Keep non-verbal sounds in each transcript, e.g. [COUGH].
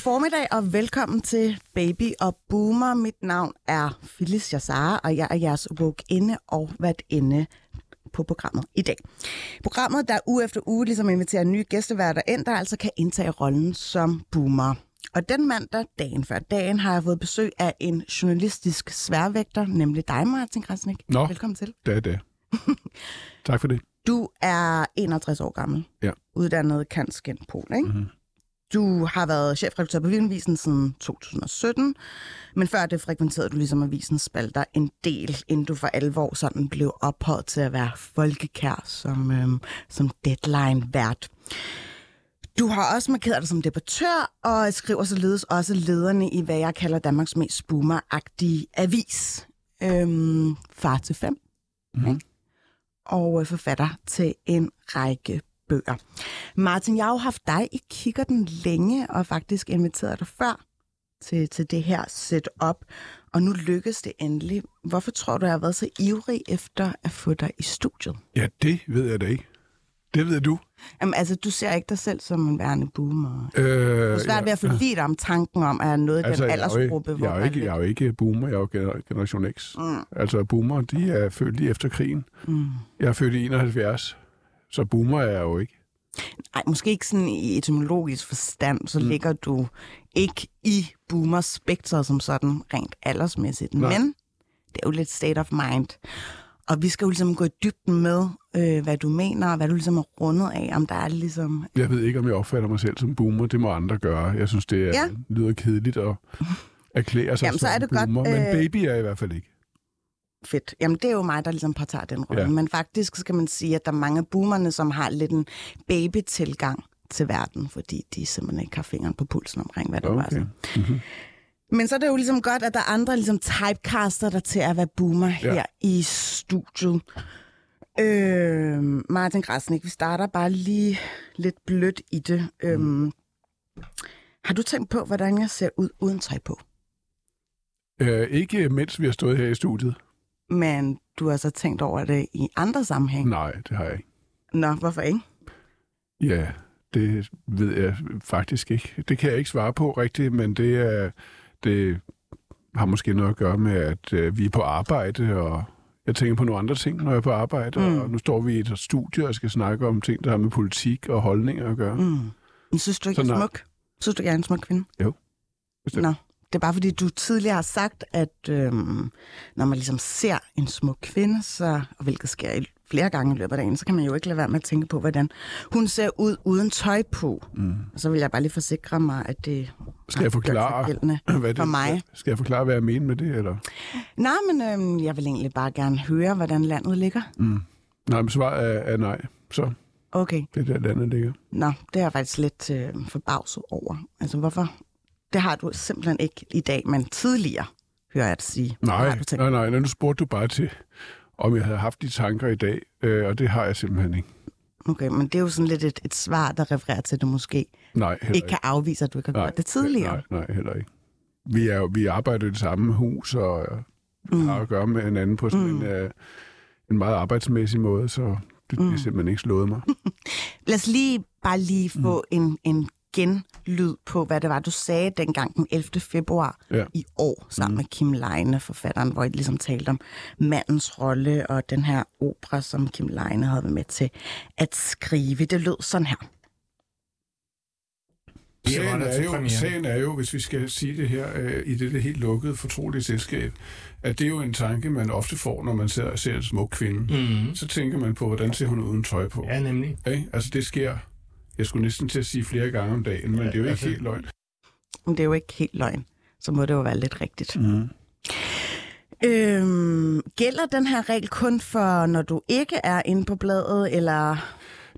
God formiddag og velkommen til Baby og Boomer. Mit navn er Phyllis Jassara, og jeg er jeres inde og hvert inde på programmet i dag. Programmet, der uge efter uge ligesom inviterer nye gæsteværter ind, der altså kan indtage rollen som boomer. Og den mandag, dagen før dagen, har jeg fået besøg af en journalistisk sværvægter, nemlig dig, Martin Krasnik. Nå. Velkommen til. Det er det. [LAUGHS] tak for det. Du er 61 år gammel, Ja. uddannet kanskend pol, ikke? Mhm. Du har været chefredaktør på Weekendavisen siden 2017, men før det frekventerede du ligesom avisens spalter en del, inden du for alvor sådan blev ophøjet til at være folkekær som, øhm, som deadline-vært. Du har også markeret dig som debattør, og skriver således også lederne i, hvad jeg kalder Danmarks mest boomeragtige avis. Øhm, far til fem. Mhm. Og øh, forfatter til en række bøger. Martin, jeg har jo haft dig i kikkerten længe, og faktisk inviteret dig før til, til det her setup, og nu lykkes det endelig. Hvorfor tror du, jeg har været så ivrig efter at få dig i studiet? Ja, det ved jeg da ikke. Det ved du. Jamen, altså, du ser ikke dig selv som en værende boomer. Øh, Du er svært ved at forlige dig om tanken om, at noget i altså, den jeg, er jo aldersgruppe, ikke, jeg, er ikke, jeg er jo ikke boomer, jeg er jo gener- generation X. Mm. Altså, boomer, de er født lige efter krigen. Mm. Jeg er født i 71, så boomer er jeg jo ikke. Ej, måske ikke sådan i etymologisk forstand, så mm. ligger du ikke i boomer-spektret som sådan rent aldersmæssigt. Nej. Men det er jo lidt state of mind. Og vi skal jo ligesom gå i dybden med, øh, hvad du mener, og hvad du ligesom er rundet af, om der er ligesom... Jeg ved ikke, om jeg opfatter mig selv som boomer. Det må andre gøre. Jeg synes, det er, Ja. lyder kedeligt at erklære sig Jamen, så som er det godt, boomer. Men øh, baby er jeg i hvert fald ikke. Fedt. Jamen, det er jo mig, der ligesom påtager den rolle. Ja. Men faktisk skal man sige, at der er mange boomerne, som har lidt en baby-tilgang til verden, fordi de simpelthen ikke har fingeren på pulsen omkring, hvad det var. Okay. Mm-hmm. Men så er det jo ligesom godt, at der er andre ligesom typecaster der til at være boomer ja. Her i studiet. Øh, Martin Grasnik, vi starter bare lige lidt blødt i det. Mm. Øh, har du tænkt på, hvordan jeg ser ud uden tøj på? Øh, ikke mens vi har stået her i studiet. Men du har så tænkt over det i andre sammenhæng. Nej, det har jeg ikke. Nå, hvorfor ikke? Ja, det ved jeg faktisk ikke. Det kan jeg ikke svare på rigtigt, men det, er, det har måske noget at gøre med, at øh, vi er på arbejde, og jeg tænker på nogle andre ting, når jeg er på arbejde, Mm. og nu står vi i et studie og skal snakke om ting, der har med politik og holdninger at gøre. Mm. Men synes du ikke, jeg er smuk? Synes du, jeg er en smuk kvinde? Bestemt. Nå, det er bare fordi, du tidligere har sagt, at øhm, når man ligesom ser en smuk kvinde, så, og hvilket sker flere gange i løbet af dagen, så kan man jo ikke lade være med at tænke på, hvordan hun ser ud uden tøj på. Mm. Og så vil jeg bare lige forsikre mig, at det Skal jeg forklare, [CLEARS THROAT] hvad det, for mig. Skal jeg forklare, hvad jeg mener med det, eller? Nej, men øhm, jeg vil egentlig bare gerne høre, hvordan landet ligger. Mm. Nej, men svaret er, er nej. Så Okay, det er der landet ligger. nå, det er jeg faktisk lidt øh, forbavset over. Altså, hvorfor? Det har du simpelthen ikke i dag, men tidligere, hører jeg dig sige. Nej, nej, nej, nu spurgte du bare til, om jeg havde haft de tanker i dag, øh, og det har jeg simpelthen ikke. Okay, men det er jo sådan lidt et, et svar, der refererer til, at du måske Nej, heller ikke kan afvise, at du ikke har gjort det tidligere. Nej, nej, heller ikke. Vi, er, vi arbejder i det samme hus, og vi Mm. har at gøre med hinanden på sådan Mm. en, øh, en meget arbejdsmæssig måde, så det, mm. Mm. det er simpelthen ikke slået mig. [LAUGHS] Lad os lige bare lige få mm. en, en genlyd på, hvad det var, du sagde dengang den 11. februar Ja. i år, sammen mm. med Kim Leine, forfatteren, hvor I ligesom talte om mandens rolle og den her opera, som Kim Leine havde været med til at skrive. Det lød sådan her. Sagen er, jo, sagen er jo, hvis vi skal sige det her øh, i det, det helt lukkede, fortrolige selskab, at det er jo en tanke, man ofte får, når man ser, ser en smuk kvinde. Mm. Så tænker man på, hvordan ser hun ud uden tøj på. Ja, nemlig. Ikke? Altså det sker, jeg skulle næsten til at sige flere gange om dagen, men Ja, det er jo ikke altså- helt løgn. Men det er jo ikke helt løgn. Så må det jo være lidt rigtigt. Mm. Øhm, gælder den her regel kun for, når du ikke er inde på bladet, eller...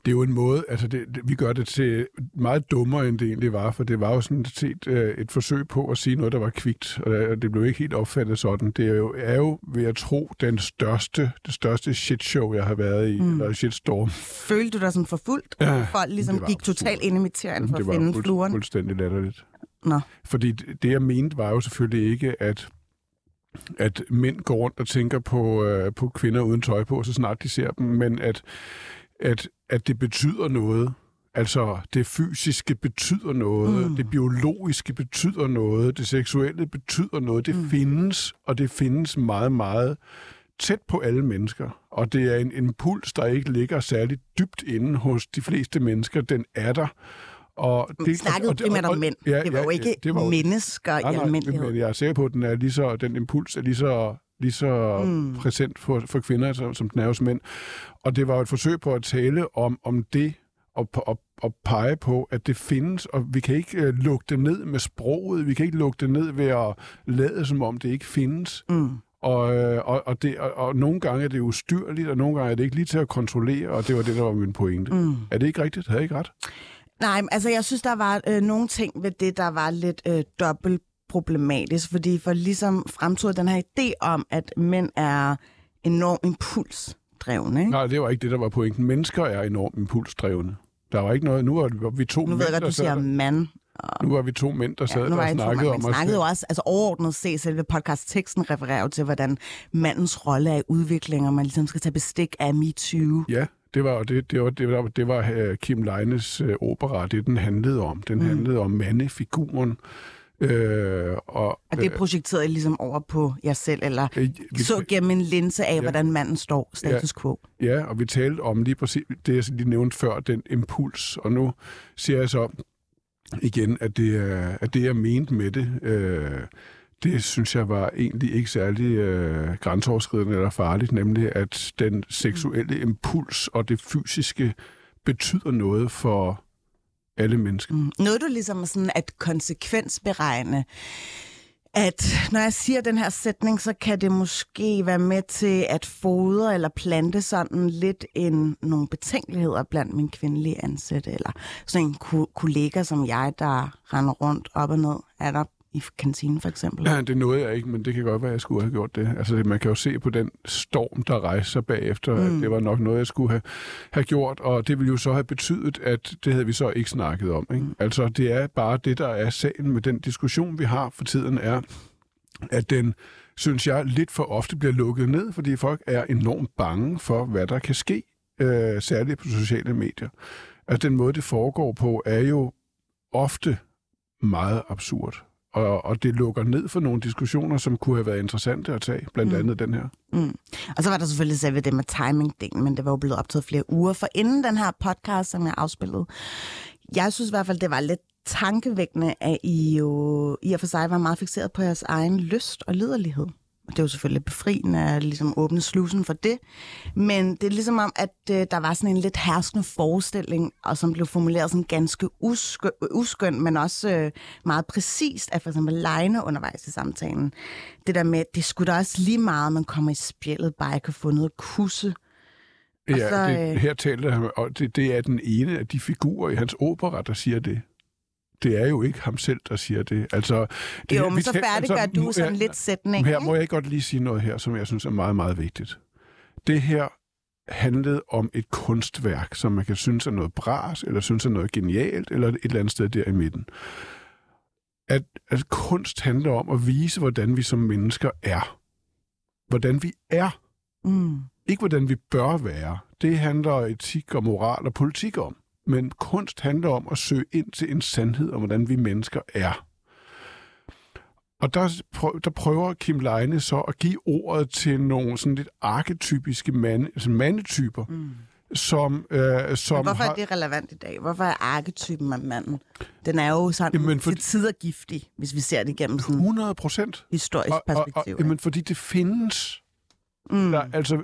det er jo en måde, altså det, det, vi gør det til meget dummere, end det egentlig var, for det var jo sådan set øh, et forsøg på at sige noget, der var kvikt, og det blev ikke helt opfattet sådan. Det er jo, er jo ved at tro, den største, det største shitshow, jeg har været i, mm. eller shitstorm. Følte du dig sådan forfulgt? Ja, Folk ligesom det var gik totalt ind i materien for det at var finde fuld, flueren? fuldstændig latterligt. Nå. Fordi det, det, jeg mente, var jo selvfølgelig ikke, at at mænd går rundt og tænker på, øh, på kvinder uden tøj på, så snart de ser dem, men at, at, at det betyder noget. Altså, det fysiske betyder noget, mm. det biologiske betyder noget, det seksuelle betyder noget. Det mm. findes, og det findes meget, meget tæt på alle mennesker. Og det er en impuls, der ikke ligger særlig dybt inde hos de fleste mennesker. Den er der. Og Vi snakkede og- og- primært om mænd. ja, det var ja, jo ikke det var jo- mennesker i Nej, nej, almindelighed. men jeg er sikker på, at den, er lige så, den impuls er lige så, lige så mm. præsent for, for kvinder, som, som den er hos mænd. Og det var jo et forsøg på at tale om, om det, og, og, og pege på, at det findes, og vi kan ikke øh, lukke det ned med sproget, vi kan ikke lukke det ned ved at lade, som om det ikke findes. Mm. Og, øh, og, og, det, og, og nogle gange er det ustyrligt, og nogle gange er det ikke lige til at kontrollere, og det var det, der var min pointe. Mm. Er det ikke rigtigt? Havde jeg ikke ret? Nej, altså jeg synes, der var øh, nogle ting ved det, der var lidt øh, dobbelt problematisk, fordi for ligesom fremtog den her idé om, at mænd er enormt impulsdrevne. Ikke? Nej, det var ikke det, der var pointen. Mennesker er enormt impulsdrevne. Der var ikke noget... Nu var vi to Nu mænd, ved jeg godt, der du siger mand. Nu var vi to mænd, der sad Ja, nu var og jeg to snakkede om Vi os. snakkede jo også, altså overordnet set, selve podcastteksten refererer jo til, hvordan mandens rolle er i udvikling, og man ligesom skal tage bestik af MeToo. Ja, det var det, det var, det var, det var øh, Kim Leines øh, opera, det den handlede om. Den mm. handlede om mandefiguren. Øh, og, Og det projekterede I ligesom over på jer selv, eller øh, I så gennem en linse af, Ja. hvordan manden står status quo. Ja, og vi talte om lige præcis det, jeg lige nævnte før, den impuls. Og nu siger jeg så igen, at det, er, at det jeg mente med det, øh, det synes jeg var egentlig ikke særlig øh, grænseoverskridende eller farligt, nemlig at den seksuelle impuls og det fysiske betyder noget for alle mennesker. Mm. Noget du ligesom sådan at konsekvensberegne, at når jeg siger den her sætning, så kan det måske være med til at fodre eller plante sådan lidt en, nogle betænkeligheder blandt mine kvindelige ansatte, eller sådan en ko- kollega som jeg, der render rundt op og ned, er der i kantinen for eksempel. Ja, det nåede jeg ikke, men det kan godt være, at jeg skulle have gjort det. Altså, man kan jo se på den storm, der rejste sig bagefter, mm. det var nok noget, jeg skulle have, have gjort, og det ville jo så have betydet, at det havde vi så ikke snakket om. Ikke? Mm. Altså, det er bare det, der er sagen med den diskussion, vi har for tiden, er, at den, synes jeg, lidt for ofte bliver lukket ned, fordi folk er enormt bange for, hvad der kan ske, øh, særligt på sociale medier. Altså, den måde, det foregår på, er jo ofte meget absurd. Og, og det lukker ned for nogle diskussioner, som kunne have været interessante at tage, blandt andet den her. Mm. Og så var der selvfølgelig selve det med timing-delen, men det var jo blevet optaget flere uger for inden den her podcast, som jeg afspillede. Jeg synes i hvert fald, det var lidt tankevækkende, at I jo i og for sig var meget fixeret på jeres egen lyst og liderlighed. Og det er jo selvfølgelig befriende at ligesom åbne slusen for det. Men det er ligesom om, at øh, der var sådan en lidt herskende forestilling, og som blev formuleret sådan ganske uskøn, uskøn men også øh, meget præcist af for eksempel Leine undervejs i samtalen. Det der med, det skulle da også lige meget, man kommer i spjældet, bare jeg kan få noget at kusse. Og Ja, så, det, øh, her taler han, og det, det er den ene af de figurer i hans opera, der siger det. Det er jo ikke ham selv, der siger det. Altså, det Jo, men vi så taler- færdiggør altså, du sådan ja, lidt sætning. Her må jeg godt lige sige noget her, som jeg synes er meget, meget vigtigt. Det her handlede om et kunstværk, som man kan synes er noget bras, eller synes er noget genialt, eller et eller andet sted der i midten. At, at kunst handler om at vise, hvordan vi som mennesker er. Hvordan vi er. Mm. Ikke hvordan vi bør være. Det handler etik og moral og politik om. Men kunst handler om at søge ind til en sandhed om, hvordan vi mennesker er. Og der, prøv, der prøver Kim Leine så at give ordet til nogle sådan lidt arketypiske mande, altså mandetyper, mm. som, øh, som Men hvorfor har... er det relevant i dag? Hvorfor er arketypen af manden? Den er jo sådan Jamen, for- til tider giftig, hvis vi ser det igennem sådan et 100 procent. historisk Og, og, og, perspektiv. jamen, fordi det findes. mm. Der, altså,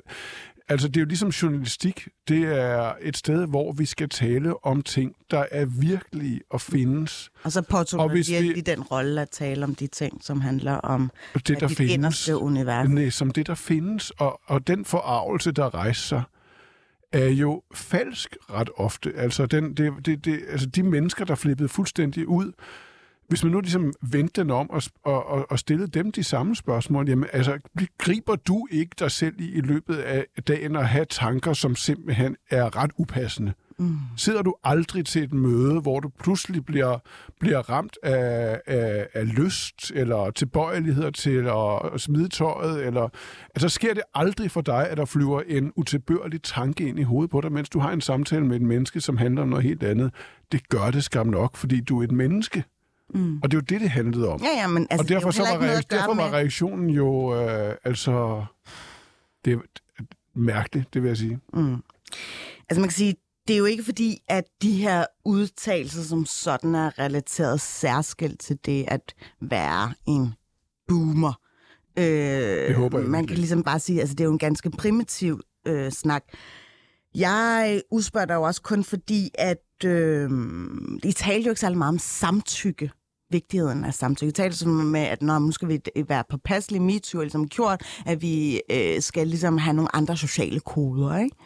altså, det er jo ligesom journalistik. Det er et sted, hvor vi skal tale om ting, der er virkelige og findes. Og så påtog og hvis vi- virkelig den rolle at tale om de ting, som handler om det, der findes. inderste univers. Nej, som det, der findes. Og, og den forarvelse, der rejser sig, er jo falsk ret ofte. Altså, den, det, det, det, altså de mennesker, der flippede fuldstændig ud, hvis man nu ligesom vendte den om og, og, og stillede dem de samme spørgsmål, jamen altså, griber du ikke dig selv i i løbet af dagen at have tanker, som simpelthen er ret upassende? Mm. Sidder du aldrig til et møde, hvor du pludselig bliver, bliver ramt af, af, af lyst eller tilbøjeligheder til at smide tøjet? Eller, altså sker det aldrig for dig, at der flyver en utilbørlig tanke ind i hovedet på dig, mens du har en samtale med et menneske, som handler om noget helt andet? Det gør det skam nok, fordi du er et menneske. Mm. Og det er jo det, det handlede om. Ja, ja, men altså, og derfor, er så var, ikke derfor var reaktionen jo, øh, altså, det er mærkeligt, det vil jeg sige. Mm. Altså man kan sige, det er jo ikke fordi, at de her udtalelser som sådan er relateret særskilt til det at være en boomer. Øh, det håber jeg Man kan ligesom bare sige, altså det er jo en ganske primitiv øh, snak. Jeg udspørger dig jo også kun fordi, at øh, I talte jo ikke særlig meget om samtykke vigtigheden af samtykke. som med, at når nu skal vi være påpasselige, MeToo ligesom gjort, at vi øh, skal ligesom have nogle andre sociale koder, ikke?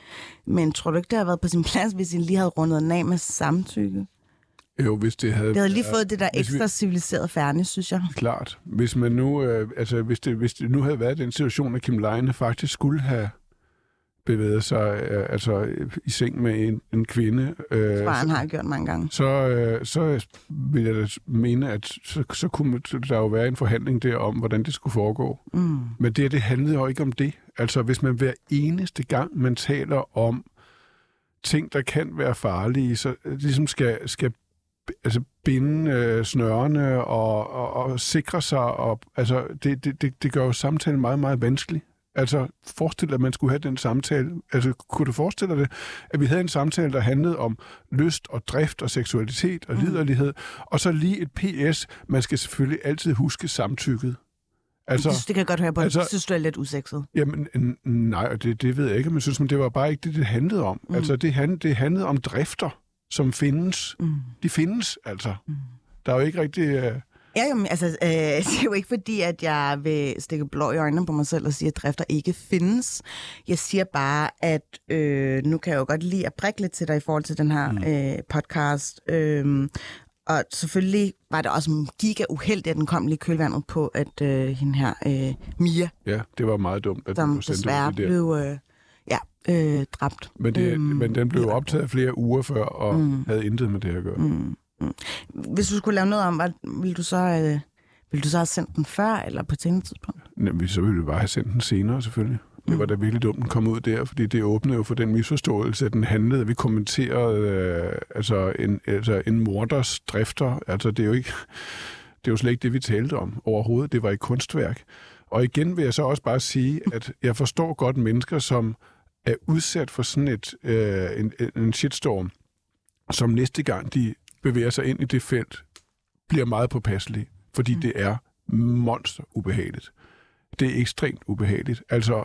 Men tror du ikke, det har været på sin plads, hvis I lige havde rundet den af med samtykke? Jo, hvis det havde... Det havde lige fået det der ekstra vi, civiliseret færne, synes jeg. Klart. Hvis man nu, øh, altså hvis det, hvis det nu havde været den situation, at Kim Leine faktisk skulle have bevæget sig øh, altså i seng med en, en kvinde. Øh, han har gjort mange gange. Så, øh, så vil jeg da mene, at så, så kunne der jo være en forhandling der om, hvordan det skulle foregå. Mm. Men det, det handlede jo ikke om det. Altså hvis man hver eneste gang, man taler om ting, der kan være farlige, så ligesom skal, skal altså binde øh, snørene og, og, og sikre sig. Og, altså, det, det, det, det gør jo samtalen meget, meget vanskelig. Altså, forestil dig, at man skulle have den samtale. Altså, kunne du forestille dig det, at vi havde en samtale, der handlede om lyst og drift og seksualitet og mm. liderlighed, og så lige et PS, man skal selvfølgelig altid huske samtykket. Altså, det, det kan jeg godt høre på. Altså, jeg synes, du er lidt usekset. Jamen, nej, det, det ved jeg ikke, men synes, men det var bare ikke det, det handlede om. Mm. Altså, det, hand, det handlede om drifter, som findes. Mm. De findes, altså. Mm. Der er jo ikke rigtig... Uh, Ja, jo, altså, øh, [LAUGHS] det er jo ikke fordi, at jeg vil stikke blå i øjnene på mig selv og sige, at drifter ikke findes. Jeg siger bare, at øh, nu kan jeg jo godt lide at prikke lidt til dig i forhold til den her mm. øh, podcast. Øh, og selvfølgelig var det også giga uheldigt, at den kom lige kølvandet på, at øh, hende her, øh, Mia... Ja, det var meget dumt, at som desværre det blev øh, ja, øh, dræbt. Men, det, øhm, men den blev optaget flere uger før, og mm. havde intet med det at gøre. Mm. Hvis du skulle lave noget om, hvad, ville du så... Øh, vil du så have sendt den før, eller på et senere tidspunkt? Jamen, så ville vi bare have sendt den senere, selvfølgelig. Det var da virkelig dumt, den kom ud der, fordi det åbnede jo for den misforståelse, at den handlede, at vi kommenterede øh, altså, en, altså en morders drifter. Altså, det er jo ikke... Det er jo slet ikke det, vi talte om overhovedet. Det var et kunstværk. Og igen vil jeg så også bare sige, at jeg forstår godt mennesker, som er udsat for sådan et, øh, en, en shitstorm, som næste gang de bevæger sig ind i det felt, bliver meget påpasselige, fordi mm. det er monster ubehageligt. Det er ekstremt ubehageligt. Altså,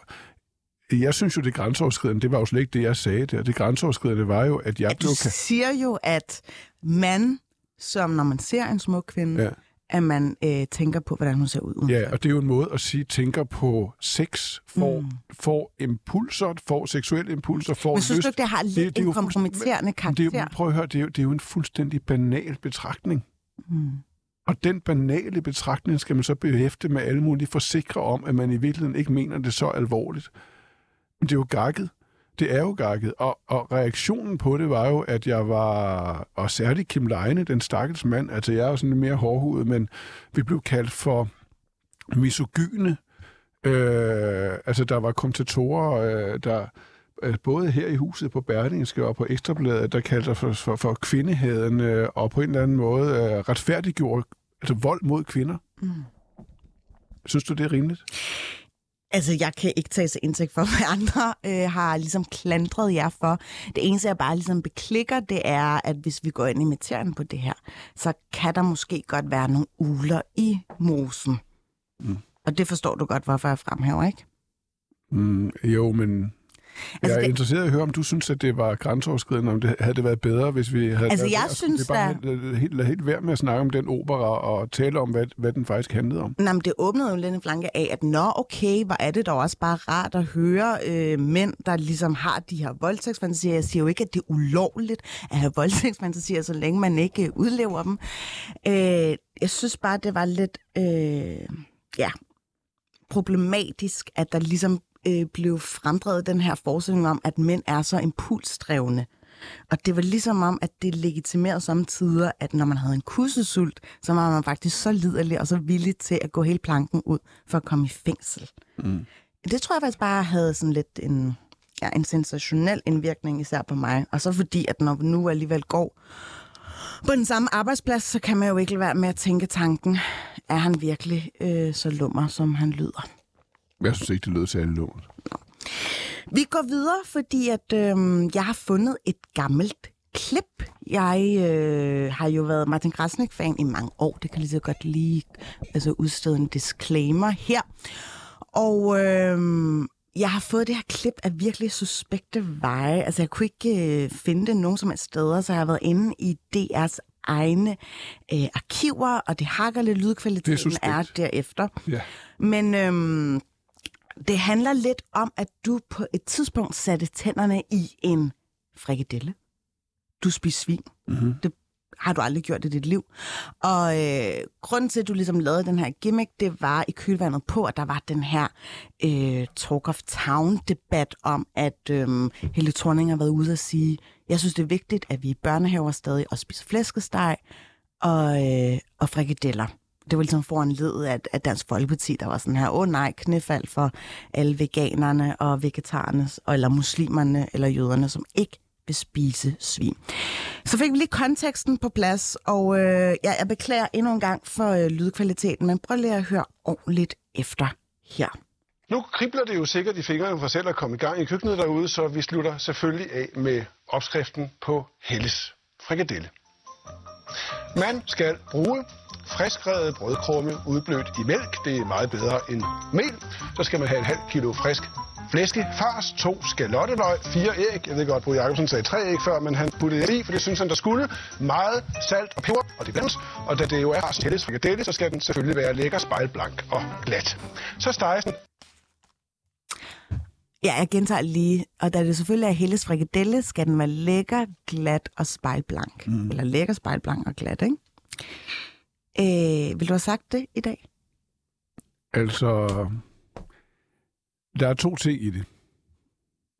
jeg synes jo, det grænseoverskridende, det var jo slet ikke det, jeg sagde der. Det grænseoverskridende var jo, at jeg blev... Du siger jo, at man, som når man ser en smuk kvinde, ja at man øh, tænker på, hvordan hun ser ud. Ja, og det er jo en måde at sige, tænker på sex, får, mm. får impulser, får seksuelle impulser, får Men synes lyst. du ikke, det har lidt det, det en kompromitterende karakter? Det er, prøv at høre, det er, jo, det er jo en fuldstændig banal betragtning. Mm. Og den banale betragtning skal man så behæfte med alle mulige forsikre om, at man i virkeligheden ikke mener det så alvorligt. Men det er jo gakket. Det er jo gakket. Og, og reaktionen på det var jo, at jeg var, og særligt Kim Leine, den stakkels mand, altså jeg er jo sådan lidt mere hårdhudet, men vi blev kaldt for misogyne. Øh, altså der var kommentatorer, øh, der øh, både her i huset på Berlingske og på Ekstrabladet, der kaldte for, for, for kvindeheden øh, og på en eller anden måde øh, retfærdiggjorde altså vold mod kvinder. Mm. Synes du, det er rimeligt? Altså, jeg kan ikke tage til indtægt for, [LAUGHS] hvad andre øh, har ligesom klandret jer for. Det eneste, jeg bare ligesom beklikker, det er, at hvis vi går ind i materien på det her, så kan der måske godt være nogle uler i mosen. Mm. Og det forstår du godt, hvorfor jeg fremhæver, ikke? Mm, jo, men Jeg er det- interesseret i at høre, om du synes, at det var grænseoverskridende, om det havde det været bedre, hvis vi havde Altså, jeg der. synes, det bare der- lade, helt, lade helt være med at snakke om den opera og tale om, hvad, hvad den faktisk handlede om. Nå, men det åbnede jo lidt en flanke af, at nå, okay, hvor er det dog også bare rart at høre øh, mænd, der ligesom har de her voldtægtsfantasier. Jeg siger jo ikke, at det er ulovligt at have voldtægtsfantasier, så længe man ikke øh, udlever dem. Øh, jeg synes bare, det var lidt øh, ja, problematisk, at der ligesom øh, blev fremdrevet den her forestilling om, at mænd er så impulsdrevne. Og det var ligesom om, at det legitimerede samtidig, at når man havde en kussesult, så var man faktisk så liderlig og så villig til at gå hele planken ud for at komme i fængsel. Mm. Det tror jeg faktisk bare havde sådan lidt en, ja, en sensationel indvirkning, især på mig. Og så fordi, at når vi nu alligevel går på den samme arbejdsplads, så kan man jo ikke være med at tænke tanken, er han virkelig øh, så lummer, som han lyder? Jeg synes ikke, det lød særlig lånt. Vi går videre, fordi at øh, jeg har fundet et gammelt klip. Jeg øh, har jo været Martin Krasnik-fan i mange år. Det kan lige så godt lige altså, udstede en disclaimer her. Og øh, jeg har fået det her klip af virkelig suspekte veje. Altså, jeg kunne ikke øh, finde det nogen som helst steder, så jeg har været inde i DR's egne øh, arkiver, og det hakker lidt Det er lydkvaliteten suspekt. er derefter. Ja. Men øhm, det handler lidt om, at du på et tidspunkt satte tænderne i en frikadelle. Du spiser svin. Mm-hmm. Det har du aldrig gjort i dit liv. Og øh, grunden til, at du ligesom lavede den her gimmick, det var i kølvandet på, at der var den her øh, Talk of Town-debat om, at øh, Helle Thorning har været ude og sige, jeg synes, det er vigtigt, at vi i børnehaver stadig også spiser flæskesteg og, øh, og frikadeller. Det var ligesom foranledet af, af Dansk Folkeparti, der var sådan her, åh oh, nej, knæfald for alle veganerne og vegetarerne, og- eller muslimerne eller jøderne, som ikke vil spise svin. Så fik vi lige konteksten på plads, og øh, ja, jeg beklager endnu en gang for øh, lydkvaliteten, men prøv lige at høre ordentligt efter her. Nu kribler det jo sikkert i fingrene for selv at komme i gang i køkkenet derude, så vi slutter selvfølgelig af med opskriften på Helles frikadelle. Man skal bruge friskrevet brødkrumme udblødt i mælk. Det er meget bedre end mel. Så skal man have en halv kilo frisk flæskefars, to skalotteløg, fire æg. Jeg ved godt, Bo Jacobsen sagde tre æg før, men han puttede det i, for det synes han, der skulle. Meget salt og peber, og det blandes. Og da det jo er Lars Helles frikadelle, så skal den selvfølgelig være lækker, spejlblank og glat. Så steges den Ja, jeg gentager lige, og da det selvfølgelig er Helles frikadelle, skal den være lækker, glat og spejlblank. Mm. Eller lækker, spejlblank og glat, ikke? Øh, vil du have sagt det i dag? Altså, der er to ting i det.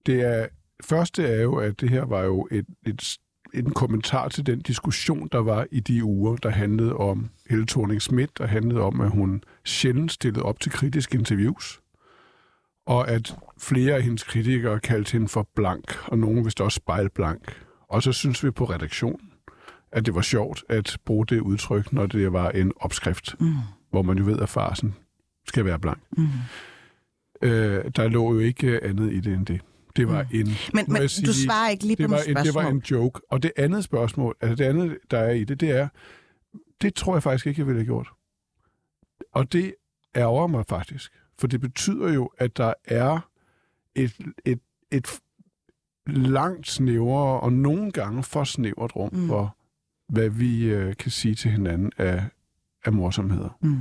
Det er, første er jo, at det her var jo et, et, en kommentar til den diskussion, der var i de uger, der handlede om Helle thorning Schmidt, der handlede om, at hun sjældent stillede op til kritiske interviews, og at flere af hendes kritikere kaldte hende for blank, og nogen vist også spejlblank. Og så synes vi på redaktionen, at det var sjovt at bruge det udtryk, når det var en opskrift, mm. hvor man jo ved, at farsen skal være blank. Mm. Øh, der lå jo ikke andet i det end det. Det var en... Men, men sige, du svarer ikke lige det på var, en, det spørgsmål. var en joke. Og det andet spørgsmål, altså det andet, der er i det, det er, det tror jeg faktisk ikke, jeg ville have gjort. Og det ærger mig faktisk. For det betyder jo, at der er et, et, et langt snævrere, og nogle gange for snævert rum Mm. mm. for, hvad vi øh, kan sige til hinanden af, af morsomheder. Mm.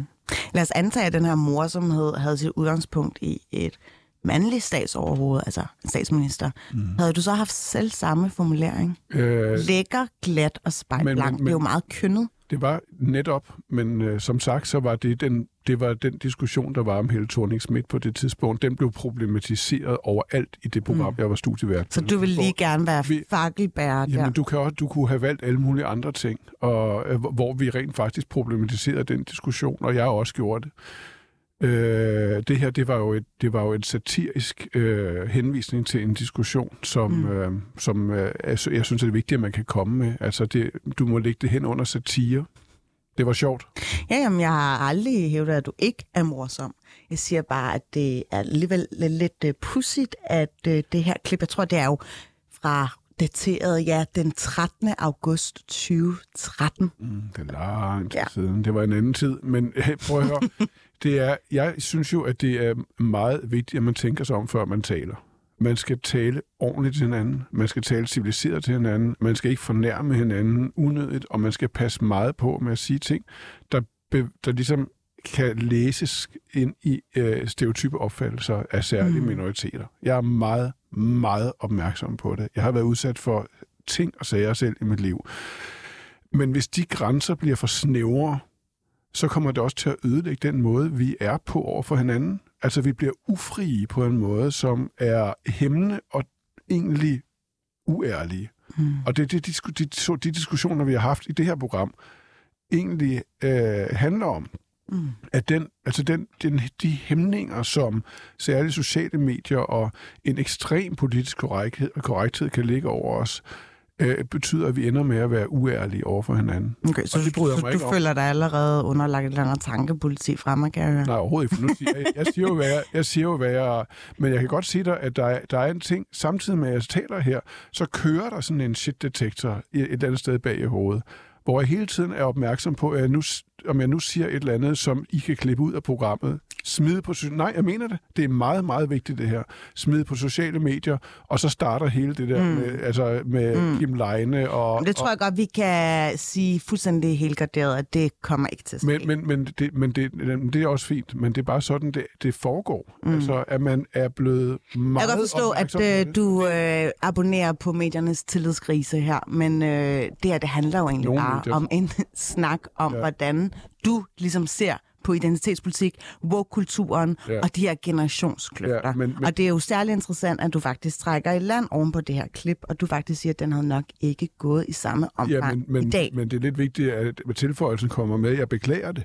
Lad os antage, at den her morsomhed havde sit udgangspunkt i et mandligt statsoverhoved, altså en statsminister. Mm. Havde du så haft selv samme formulering? Øh, Lækker, glat og spejlblank. Men- men- Det er jo meget kønnet. Det var netop, men øh, som sagt, så var det den, det var den diskussion, der var om Helle thorning på det tidspunkt. Den blev problematiseret overalt i det program, mm. jeg var studievært. Så du vil lige gerne være Vi- fakkelbærer der. Jamen, du, kan også, du kunne have valgt alle mulige andre ting, og, øh, hvor- vi rent faktisk problematiserede den diskussion, og jeg har også gjort det. Øh, det her, det var jo et, det var jo en satirisk øh, henvisning til en diskussion, som, mm. øh, som øh, jeg, sy- jeg synes er det vigtigt, at man kan komme med. Altså, det, du må lægge det hen under satire. Det var sjovt. Ja, jamen, jeg har aldrig hævdet, at du ikke er morsom. Jeg siger bare, at det er alligevel lidt uh, pudsigt, at uh, det her klip, jeg tror, det er jo fra dateret, ja, den 13. august 2013. Mm, det er langt ja. siden. Det var en anden tid. Men hey, [LAUGHS] prøv at høre. Det er, jeg synes jo, at det er meget vigtigt, at man tænker sig om, før man taler. Man skal tale ordentligt til hinanden. Man skal tale civiliseret til hinanden. Man skal ikke fornærme hinanden unødigt, og man skal passe meget på med at sige ting, der, be, der ligesom kan læses ind i øh, stereotype opfattelser af særlige mm. minoriteter. Jeg er meget, meget opmærksom på det. Jeg har været udsat for ting og sager selv i mit liv. Men hvis de grænser bliver for snævre, så kommer det også til at ødelægge den måde, vi er på over for hinanden. Altså, vi bliver ufrie på en måde, som er hæmmende og egentlig uærlige. Mm. Og det er de, de, de, de diskussioner, vi har haft i det her program, egentlig øh, handler om. Mm. At den, altså den, den, de hæmninger, som særligt sociale medier og en ekstrem politisk korrekthed, korrekthed kan ligge over os, øh, betyder, at vi ender med at være uærlige over for hinanden. Okay, så, det så, så du føler dig allerede underlagt et eller andet tankepoliti frem, kan jeg høre? Nej, overhovedet ikke. For nu siger jeg, jeg, siger jo, hvad jeg, jeg siger jo, hvad jeg... Men jeg kan godt sige dig, at der er, der er en ting, samtidig med at jeg taler her, så kører der sådan en shit-detektor et, et andet sted bag i hovedet, hvor jeg hele tiden er opmærksom på, at nu, om jeg nu siger et eller andet, som I kan klippe ud af programmet, smide på... Nej, jeg mener det. Det er meget, meget vigtigt, det her. Smide på sociale medier, og så starter hele det der mm. med, altså med mm. Kim Leine og... Det tror jeg godt, vi kan sige fuldstændig helt garderet, at det kommer ikke til at ske. Men, men, men, det, men det, det er også fint, men det er bare sådan, det, det foregår. Mm. Altså, at man er blevet meget Jeg kan forstå, at øh, du øh, abonnerer på mediernes tillidskrise her, men øh, det her, det handler jo egentlig Nogle bare medier. om en [LAUGHS] snak om, ja. hvordan du ligesom ser på identitetspolitik, woke-kulturen ja. og de her generationskløfter. Ja, men, men... Og det er jo særlig interessant, at du faktisk trækker i land oven på det her klip, og du faktisk siger, at den havde nok ikke gået i samme omfang ja, men, men, i dag. Men det er lidt vigtigt, at tilføjelsen kommer med. Jeg beklager det.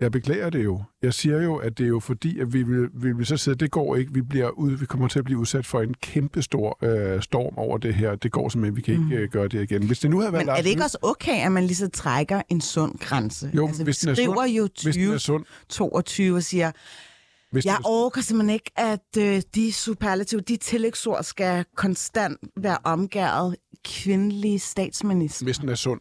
Jeg beklager det jo. Jeg siger jo, at det er jo fordi, at vi vil, vi vil så sidde, det går ikke, vi, bliver ud, vi kommer til at blive udsat for en kæmpe stor øh, storm over det her. Det går simpelthen, vi kan ikke mm. øh, gøre det igen. Hvis det nu havde været Men er det ikke også okay, at man lige så trækker en sund grænse? Jo, altså, hvis den er sund. jo 20, er sund. 22 og siger, hvis jeg orker simpelthen ikke, at øh, de superlative, de tillægsord skal konstant være omgæret kvindelige statsminister. Hvis den er sund.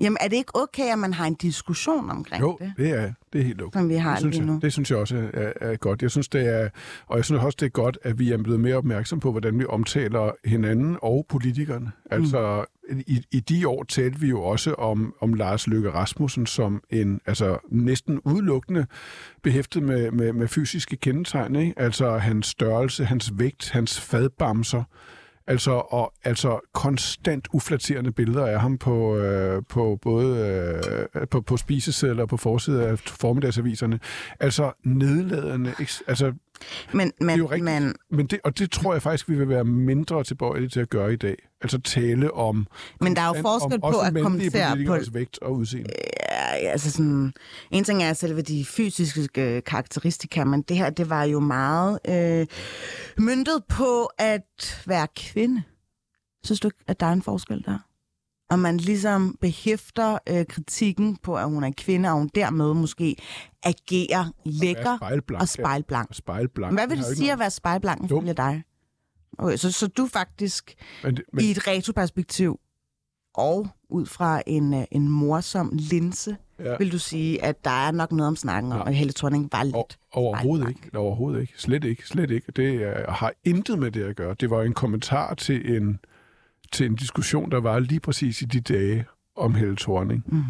Jamen, er det ikke okay, at man har en diskussion omkring jo, det? Jo, det er, det er helt okay. Som vi har det synes, lige nu. Jeg, det synes jeg også er, er godt. Jeg synes, det er, og jeg synes også, det er godt, at vi er blevet mere opmærksom på, hvordan vi omtaler hinanden og politikerne. Mm. Altså, i, i de år talte vi jo også om, om Lars Løkke Rasmussen som en altså næsten udelukkende behæftet med, med, med fysiske kendetegn. Ikke? Altså hans størrelse, hans vægt, hans fadbamser, Altså, og, altså konstant uflatterende billeder af ham på, øh, på både øh, på, på spisesedler og på forsiden af formiddagsaviserne. Altså nedladende. Altså, men, men, det er jo rigtigt, men, men det, og det tror jeg faktisk, vi vil være mindre tilbøjelige til at gøre i dag. Altså tale om... Men der er jo forskel på at kommentere på... vægt og udseende. Ja, altså sådan... En ting er selve de fysiske karakteristika, men det her, det var jo meget øh, myndet på at være kvinde. Synes du at der er en forskel der? Og man ligesom behæfter øh, kritikken på, at hun er kvinde, og hun dermed måske agerer lækker og spejlblank. Ja. spejlblank. Hvad vil det sige noget... at være spejlblank, ifølge dig? Okay, så, så du faktisk men, men... i et retroperspektiv og ud fra en, øh, en morsom linse, ja. vil du sige, at der er nok noget om snakken om, at Helle Thorning var lidt o- Overhovedet ikke. Overhovedet ikke. Slet ikke. Slet ikke. Det uh, har intet med det at gøre. Det var en kommentar til en til en diskussion, der var lige præcis i de dage om Helle Thorning. Mm.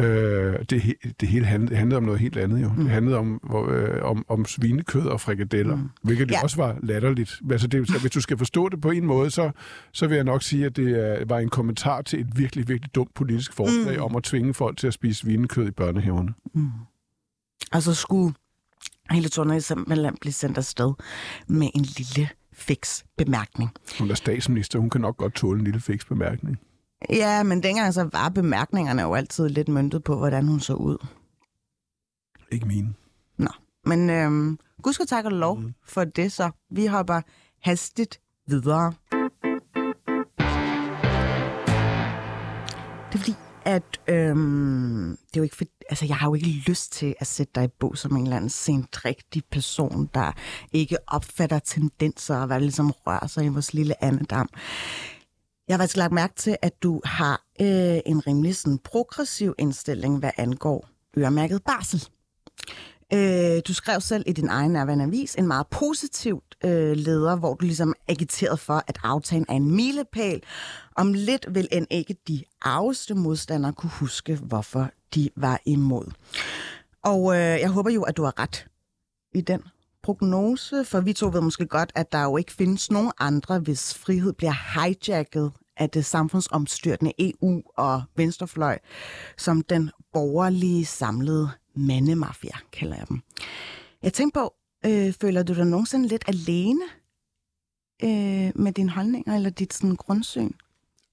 Øh, det, det hele handlede, handlede om noget helt andet jo. Mm. Det handlede om, hvor, øh, om, om svinekød og frikadeller, mm. hvilket ja. også var latterligt. Altså det, så hvis du skal forstå det på en måde, så, så vil jeg nok sige, at det var en kommentar til et virkelig, virkelig dumt politisk forslag mm. om at tvinge folk til at spise svinekød i børnehaverne. Mm. Altså skulle hele Thorning simpelthen blive sendt afsted med en lille fix bemærkning. Hun er statsminister, hun kan nok godt tåle en lille fix bemærkning. Ja, men dengang så var bemærkningerne jo altid lidt møntet på, hvordan hun så ud. Ikke mine. Nå, men øhm, gud skal takke lov mm. for det, så vi hopper hastigt videre. Det er fordi, at øhm, det er jo ikke for, altså, jeg har jo ikke lyst til at sætte dig i bog som en eller anden sendrigtig person, der ikke opfatter tendenser og hvad der ligesom rører sig i vores lille andedam. Jeg har faktisk lagt mærke til, at du har øh, en rimelig sådan, progressiv indstilling, hvad angår øremærket barsel. Øh, du skrev selv i din egen nærværende avis en meget positivt øh, leder, hvor du ligesom agiterede for, at aftalen er en milepæl. Om lidt vil end ikke de arveste modstandere kunne huske, hvorfor de var imod. Og øh, jeg håber jo, at du har ret i den prognose, for vi to ved måske godt, at der jo ikke findes nogen andre, hvis frihed bliver hijacket af det samfundsomstyrtende EU og venstrefløj, som den borgerlige samlede mandemafia, kalder jeg dem. Jeg tænker på, øh, føler du dig nogensinde lidt alene øh, med dine holdninger eller dit sådan, grundsyn?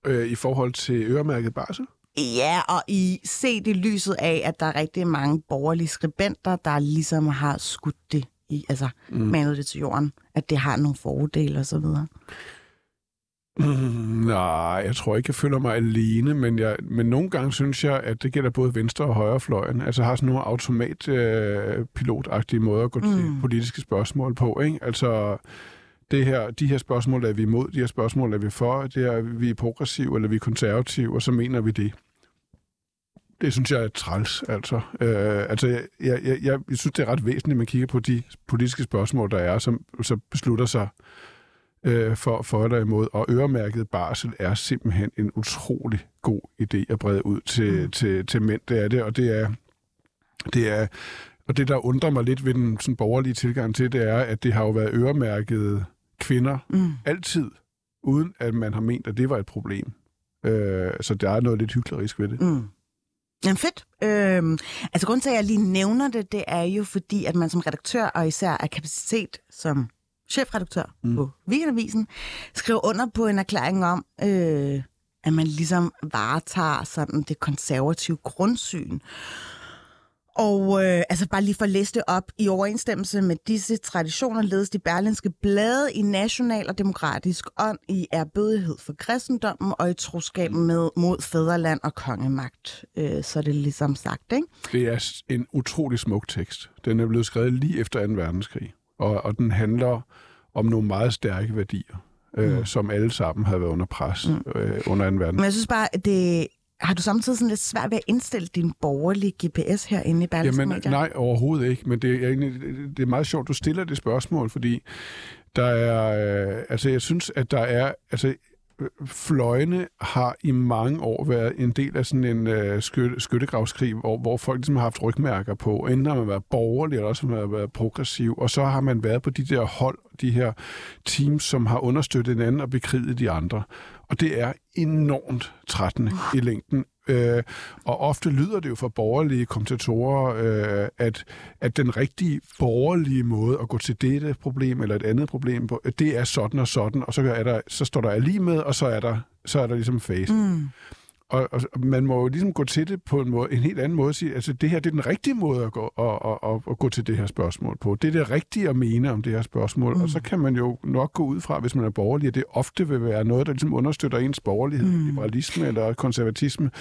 Øh, I forhold til øremærket barsel? Ja, og i set i lyset af, at der er rigtig mange borgerlige skribenter, der ligesom har skudt det i, altså mm. manet det til jorden, at det har nogle fordele og så videre. Mm, nej, jeg tror ikke, jeg føler mig alene, men, jeg, men nogle gange synes jeg, at det gælder både venstre og højrefløjen. Altså har sådan nogle automatpilotagtige øh, måder at gå mm. til politiske spørgsmål på. Ikke? Altså det her, de her spørgsmål er vi imod, de her spørgsmål er vi for, det er vi er progressive eller vi er konservative, og så mener vi det. Det synes jeg er træls, altså. Øh, altså, jeg, jeg, jeg, jeg synes, det er ret væsentligt, at man kigger på de politiske spørgsmål, der er, som så beslutter sig øh, for, for eller imod. Og øremærket barsel er simpelthen en utrolig god idé at brede ud til, mm. til, til mænd. Det er det, og det er, det er og det, der undrer mig lidt ved den sådan, borgerlige tilgang til det, er, at det har jo været øremærket kvinder mm. altid, uden at man har ment, at det var et problem. Øh, så der er noget lidt hyklerisk ved det. Mm. Jamen fedt. Øhm, altså grunden til, at jeg lige nævner det, det er jo fordi, at man som redaktør, og især af kapacitet som chefredaktør mm. på Weekendavisen, skriver under på en erklæring om, øh, at man ligesom varetager sådan det konservative grundsyn. Og øh, altså bare lige for at læse det op, i overensstemmelse med disse traditioner ledes de berlinske blade i national og demokratisk ånd i erbødighed for kristendommen og i troskab med mod fædreland og kongemagt. Øh, så er det ligesom sagt, ikke? Det er en utrolig smuk tekst. Den er blevet skrevet lige efter 2. verdenskrig, og, og den handler om nogle meget stærke værdier, øh, mm. som alle sammen havde været under pres mm. øh, under 2. verdenskrig. Men jeg synes bare, at det, har du samtidig sådan lidt svært ved at indstille din borgerlige GPS herinde i Berlingske Jamen, nej, overhovedet ikke. Men det er, egentlig, det er meget sjovt, du stiller det spørgsmål, fordi der er, øh, altså jeg synes, at der er, altså fløjene har i mange år været en del af sådan en øh, skytte, skyttegravskrig, hvor, hvor folk ligesom har haft rygmærker på. Enten har man været borgerlig, eller også har man været progressiv, og så har man været på de der hold, de her teams, som har understøttet hinanden og bekriget de andre. Og det er enormt trættende i længden. Øh, og ofte lyder det jo fra borgerlige kommentatorer, øh, at, at den rigtige borgerlige måde at gå til dette problem eller et andet problem på, det er sådan og sådan, og så, er der, så står der lige med, og så er der, så er der ligesom face. Mm og, og man må jo ligesom gå til det på en, måde, en helt anden måde. Sige, altså, det her det er den rigtige måde at gå, og, og, og, at gå til det her spørgsmål på. Det er det rigtige at mene om det her spørgsmål. Mm. Og så kan man jo nok gå ud fra, hvis man er borgerlig, at det ofte vil være noget, der ligesom understøtter ens borgerlighed, mm. liberalisme eller konservatisme.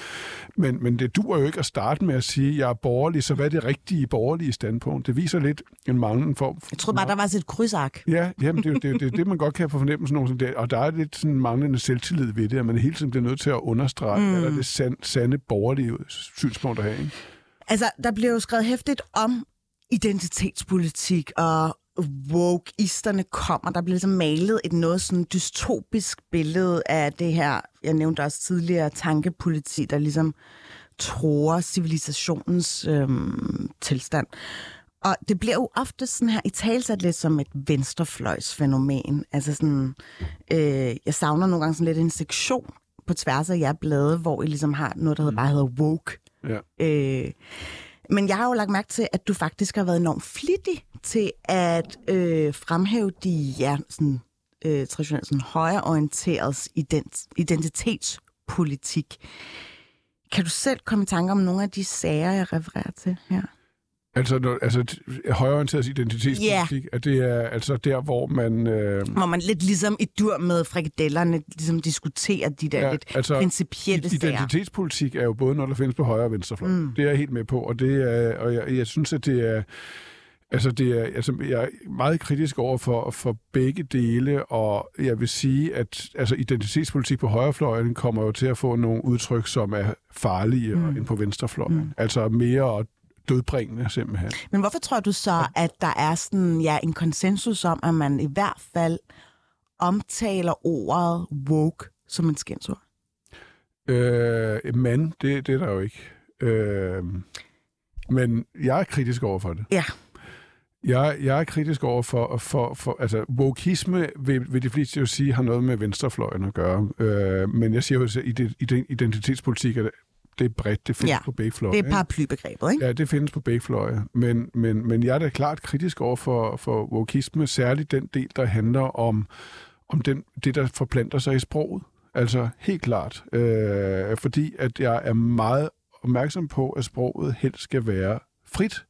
Men, men det dur jo ikke at starte med at sige, at jeg er borgerlig, så hvad er det rigtige borgerlige standpunkt? Det viser lidt en manglende form. Jeg tror bare, der var et krydsark. Ja, jamen, det er det, det, det, man godt kan få fornemmelse af. Og der er lidt sådan manglende selvtillid ved det, at man hele tiden bliver nødt til at understrege, mm eller det sand, sande borgerlige synspunkt at have. Ikke? Altså, der bliver jo skrevet hæftigt om identitetspolitik, og wokeisterne kommer. Der bliver ligesom malet et noget sådan dystopisk billede af det her, jeg nævnte også tidligere, tankepoliti, der ligesom tror civilisationens øhm, tilstand. Og det bliver jo ofte sådan her i talsat lidt som et venstrefløjsfænomen. Altså sådan, øh, jeg savner nogle gange sådan lidt en sektion på tværs af jer blade, hvor I ligesom har noget, der mm. bare hedder woke. Ja. Øh, men jeg har jo lagt mærke til, at du faktisk har været enormt flittig til at øh, fremhæve de ja, sådan, øh, traditionelt sådan, højreorienteret ident- identitetspolitik. Kan du selv komme i tanke om nogle af de sager, jeg refererer til her? Altså, når, altså højorienteret identitetspolitik, yeah. at det er altså der, hvor man... Øh... Hvor man lidt ligesom i dur med frikadellerne ligesom diskuterer de der ja, lidt altså, principielle sager. Identitetspolitik er jo både noget, der findes på højre og venstrefløj. Mm. Det er jeg helt med på, og, det er, og jeg, jeg synes, at det er... Altså, det er, altså, jeg er meget kritisk over for, for begge dele, og jeg vil sige, at altså, identitetspolitik på højrefløjen kommer jo til at få nogle udtryk, som er farlige mm. end på venstrefløjen. Mm. Altså mere dødbringende simpelthen. Men hvorfor tror du så, at der er sådan, ja, en konsensus om, at man i hvert fald omtaler ordet woke som en skændsord? Øh, men det, det er der jo ikke. Øh, men jeg er kritisk over for det. Ja. Jeg, jeg er kritisk over for, for, for altså, wokisme vil, vil de fleste jo sige, har noget med venstrefløjen at gøre. Øh, men jeg siger jo, at identitetspolitik er det er bredt, det findes Ja, på begge fløje. Det er paraplybegrebet, ikke? Ja, det findes på begge fløje. Men, men, men jeg er da klart kritisk over for, for wokisme, særligt den del, der handler om, om den, det, der forplanter sig i sproget. Altså helt klart. Øh, fordi at jeg er meget opmærksom på, at sproget helst skal være frit,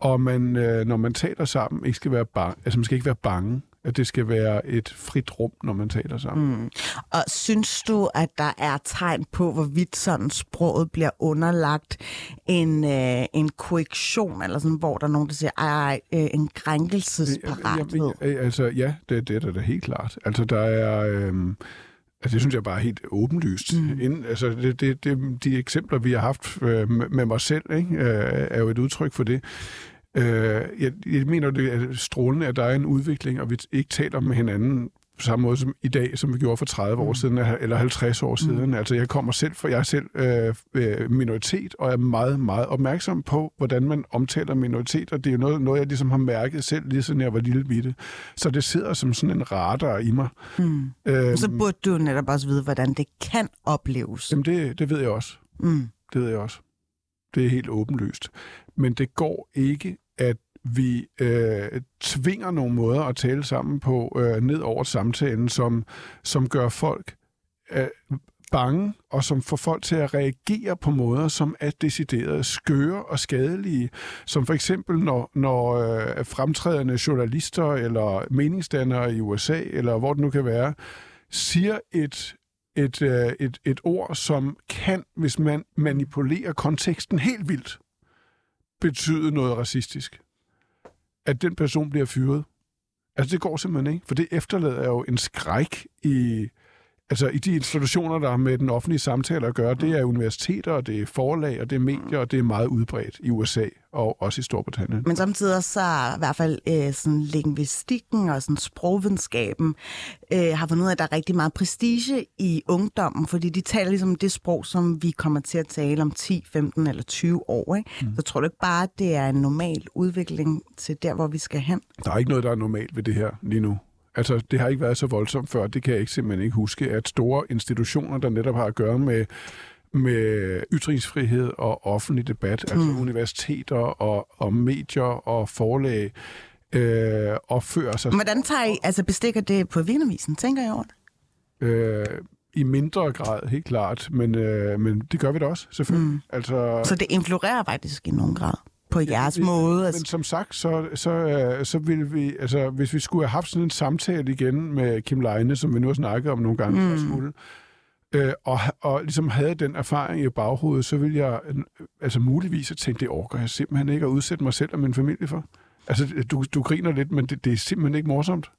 og man, øh, når man taler sammen, ikke skal være bange, altså man skal ikke være bange, at det skal være et frit rum, når man taler sammen. Mm. Og synes du, at der er tegn på, hvorvidt sådan sproget bliver underlagt en, øh, en korrektion, eller sådan, hvor der er nogen, der siger, ej, ej øh, en krænkelsesparathed? Jamen, altså, ja, det, det er da, da helt klart. Altså, der er... Øh, Altså, det synes jeg bare er helt åbenlyst. Mm. Inden, altså, det, det, det, de eksempler, vi har haft øh, med, med mig selv, ikke, øh, er jo et udtryk for det. Øh, jeg, jeg mener, det er strålende, at der er en udvikling, og vi ikke taler med hinanden på samme måde som i dag, som vi gjorde for 30 år siden, eller 50 år siden. Mm. Altså, jeg kommer selv, for jeg er selv øh, minoritet, og er meget, meget opmærksom på, hvordan man omtaler minoriteter. Det er jo noget, noget jeg ligesom har mærket selv, lige siden jeg var lille bitte. Så det sidder som sådan en radar i mig. Mm. Øhm, Så burde du netop også vide, hvordan det kan opleves. Jamen, det, det ved jeg også. Mm. Det ved jeg også. Det er helt åbenlyst. Men det går ikke, at vi øh, tvinger nogle måder at tale sammen på øh, ned over samtalen, som, som gør folk øh, bange, og som får folk til at reagere på måder, som er decideret skøre og skadelige. Som for eksempel, når, når øh, fremtrædende journalister eller meningsdannere i USA, eller hvor det nu kan være, siger et et, øh, et, et ord, som kan, hvis man manipulerer konteksten helt vildt, betyde noget racistisk. At den person bliver fyret. Altså, det går simpelthen ikke, for det efterlader jo en skræk i, altså, i de institutioner, der har med den offentlige samtale at gøre. Det er universiteter, og det er forlag, og det er medier, og det er meget udbredt i USA og også i Storbritannien. Men samtidig så er i hvert fald øh, sådan lingvistikken og sådan sprogvidenskaben øh, har fundet ud af, at der er rigtig meget prestige i ungdommen, fordi de taler ligesom det sprog, som vi kommer til at tale om 10, 15 eller 20 år. Ikke? Mm. Så tror du ikke bare, at det er en normal udvikling til der, hvor vi skal hen? Der er ikke noget, der er normalt ved det her lige nu. Altså, det har ikke været så voldsomt før. Det kan jeg ikke simpelthen ikke huske, at store institutioner, der netop har at gøre med med ytringsfrihed og offentlig debat, mm. altså universiteter og, og medier og forlag, øh, opfører sig... Hvordan tager I, altså bestikker det på Wienervisen, tænker jeg over det? Øh, I mindre grad, helt klart, men, øh, men det gør vi da også, selvfølgelig. Mm. Altså, Så det influerer faktisk i nogen grad på jeres vi, måde? Altså. Men som sagt, så, så, øh, så ville vi, altså hvis vi skulle have haft sådan en samtale igen med Kim Leine, som vi nu har snakket om nogle gange, mm. skulle, øh, og, og ligesom havde den erfaring i baghovedet, så ville jeg øh, altså muligvis have tænkt, det orker jeg simpelthen ikke at udsætte mig selv og min familie for. Altså, du, du griner lidt, men det, det er simpelthen ikke morsomt.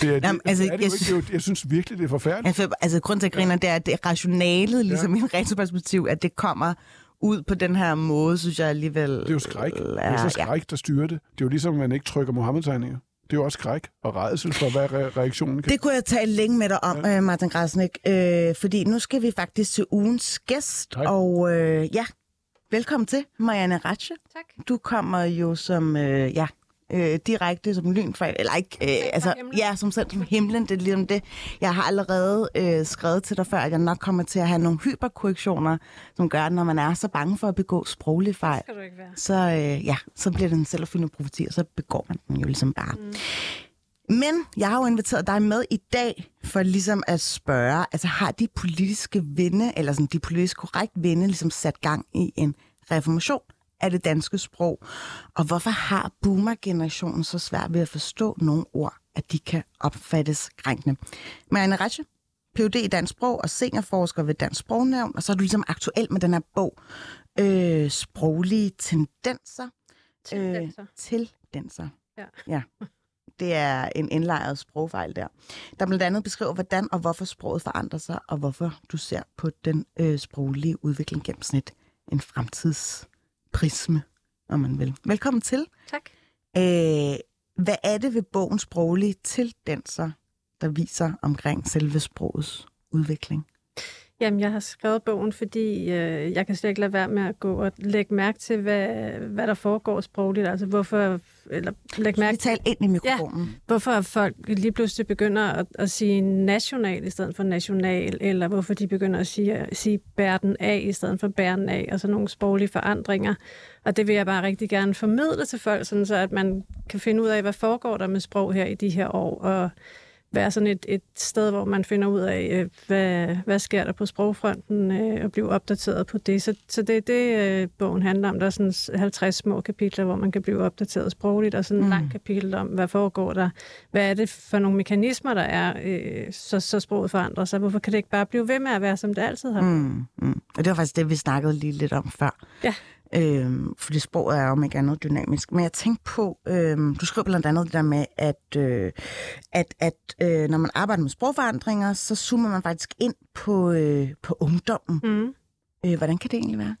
Det er, Jamen, det, altså, er det jeg ikke. Det er jo, jeg synes virkelig, det er forfærdeligt. Altså, altså grund til at grine, det er, at det er rationalet, ligesom ja. i en retroperspektiv, at det kommer ud på den her måde, synes jeg alligevel... Det er jo skræk. Det er så skræk, der styrer det. Det er jo ligesom, at man ikke trykker Mohammed-tegninger. Det er jo også skræk og redsel for, hvad re- reaktionen kan. Det kunne jeg tale længe med dig om, ja. Martin Grasnik, øh, fordi nu skal vi faktisk til ugens gæst, Hej. og øh, ja, velkommen til, Marianne Ratche. Tak. Du kommer jo som, øh, ja, øh, direkte som lyn fra, eller ikke, øh, altså, ja, som selv som himlen, det er ligesom det. Jeg har allerede øh, skrevet til dig før, at jeg nok kommer til at have nogle hyperkorrektioner, som gør, at når man er så bange for at begå sproglige fejl, Skal du ikke være. så, øh, ja, så bliver det en selvopfyldende profeti, og så begår man den jo ligesom bare. Mm. Men jeg har jo inviteret dig med i dag for ligesom at spørge, altså har de politiske vinde, eller sådan de politisk korrekt vinde, ligesom sat gang i en reformation af det danske sprog? Og hvorfor har boomer-generationen så svært ved at forstå nogle ord, at de kan opfattes krænkende? Marianne Ratche, Ph.D. i dansk sprog og seniorforsker ved Dansk Sprognævn, og så er du ligesom aktuel med den her bog, øh, Sproglige Tendenser. Tendenser. Øh, tendenser. Ja. ja. Det er en indlejret sprogfejl der. Der blandt andet beskriver, hvordan og hvorfor sproget forandrer sig, og hvorfor du ser på den øh, sproglige udvikling gennem sådan et, en fremtidsprisme. om man vil. Velkommen til. Tak. Øh, hvad er det ved bogens sproglige tendenser, der viser omkring selve sprogets udvikling? Jamen, jeg har skrevet bogen, fordi øh, jeg kan slet ikke lade være med at gå og lægge mærke til, hvad, hvad der foregår sprogligt. Altså, hvorfor, eller lægge mærke taler ind i mikrofonen. Ja. hvorfor folk lige pludselig begynder at, at sige national i stedet for national, eller hvorfor de begynder at sige, at sige bærden af i stedet for bærden af, altså nogle sproglige forandringer. Og det vil jeg bare rigtig gerne formidle til folk, sådan så at man kan finde ud af, hvad foregår der med sprog her i de her år, og være sådan et, et sted, hvor man finder ud af, øh, hvad, hvad sker der på sprogfronten, øh, og blive opdateret på det. Så, så det er det, øh, bogen handler om. Der er sådan 50 små kapitler, hvor man kan blive opdateret sprogligt, og sådan en mm. lang kapitel om, hvad foregår der, hvad er det for nogle mekanismer, der er, øh, så, så sproget forandrer sig. Hvorfor kan det ikke bare blive ved med at være, som det altid har? Mm, mm. Og det var faktisk det, vi snakkede lige lidt om før. Ja. Øhm, fordi sproget er om ikke andet dynamisk. Men jeg tænkte på, øhm, du skrev blandt andet det der med, at, øh, at, at øh, når man arbejder med sprogforandringer, så zoomer man faktisk ind på, øh, på ungdommen. Mm. Øh, hvordan kan det egentlig være?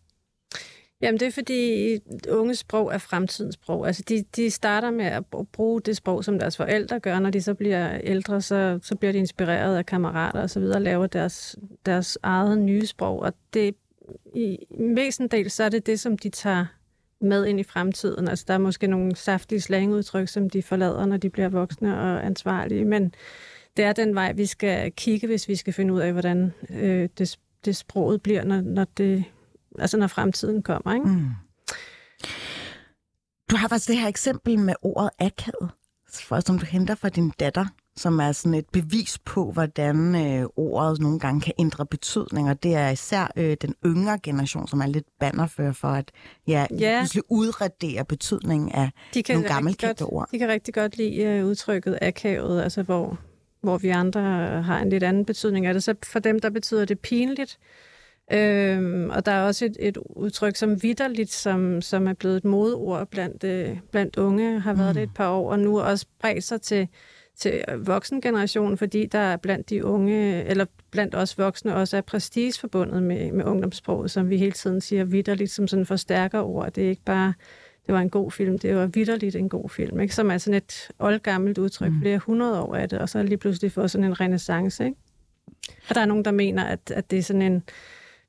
Jamen det er fordi unge sprog er fremtidens sprog. Altså de, de starter med at bruge det sprog, som deres forældre gør. Når de så bliver ældre, så, så bliver de inspireret af kammerater og så videre, og laver deres, deres eget nye sprog. Og det i væsentlig så er det det, som de tager med ind i fremtiden. Altså der er måske nogle saftige slangudtryk, som de forlader, når de bliver voksne og ansvarlige, men det er den vej, vi skal kigge, hvis vi skal finde ud af, hvordan øh, det, det sproget bliver, når, når, det, altså når fremtiden kommer. Ikke? Mm. Du har faktisk det her eksempel med ordet akavet, som du henter fra din datter, som er sådan et bevis på, hvordan øh, ordet nogle gange kan ændre betydning, og det er især øh, den yngre generation, som er lidt bannerfører for, at ja, Ja. pludselig betydningen af De kan nogle gammelkendte ord. De kan rigtig godt lide øh, udtrykket akavet, altså hvor, hvor vi andre har en lidt anden betydning af det. Så for dem, der betyder det pinligt. Øhm, og der er også et, et udtryk som vidderligt, som, som er blevet et modeord blandt, øh, blandt unge, har været mm. det et par år, og nu også bredt sig til, til voksengenerationen, fordi der er blandt de unge, eller blandt os voksne, også er prestige forbundet med, med ungdomssproget, som vi hele tiden siger vidderligt, som sådan forstærker ord. Det er ikke bare, det var en god film, det var vidderligt en god film, ikke? som er sådan et oldgammelt udtryk, mm. flere hundrede år af det, og så lige pludselig fået sådan en renaissance. Ikke? Og der er nogen, der mener, at, at det er sådan en,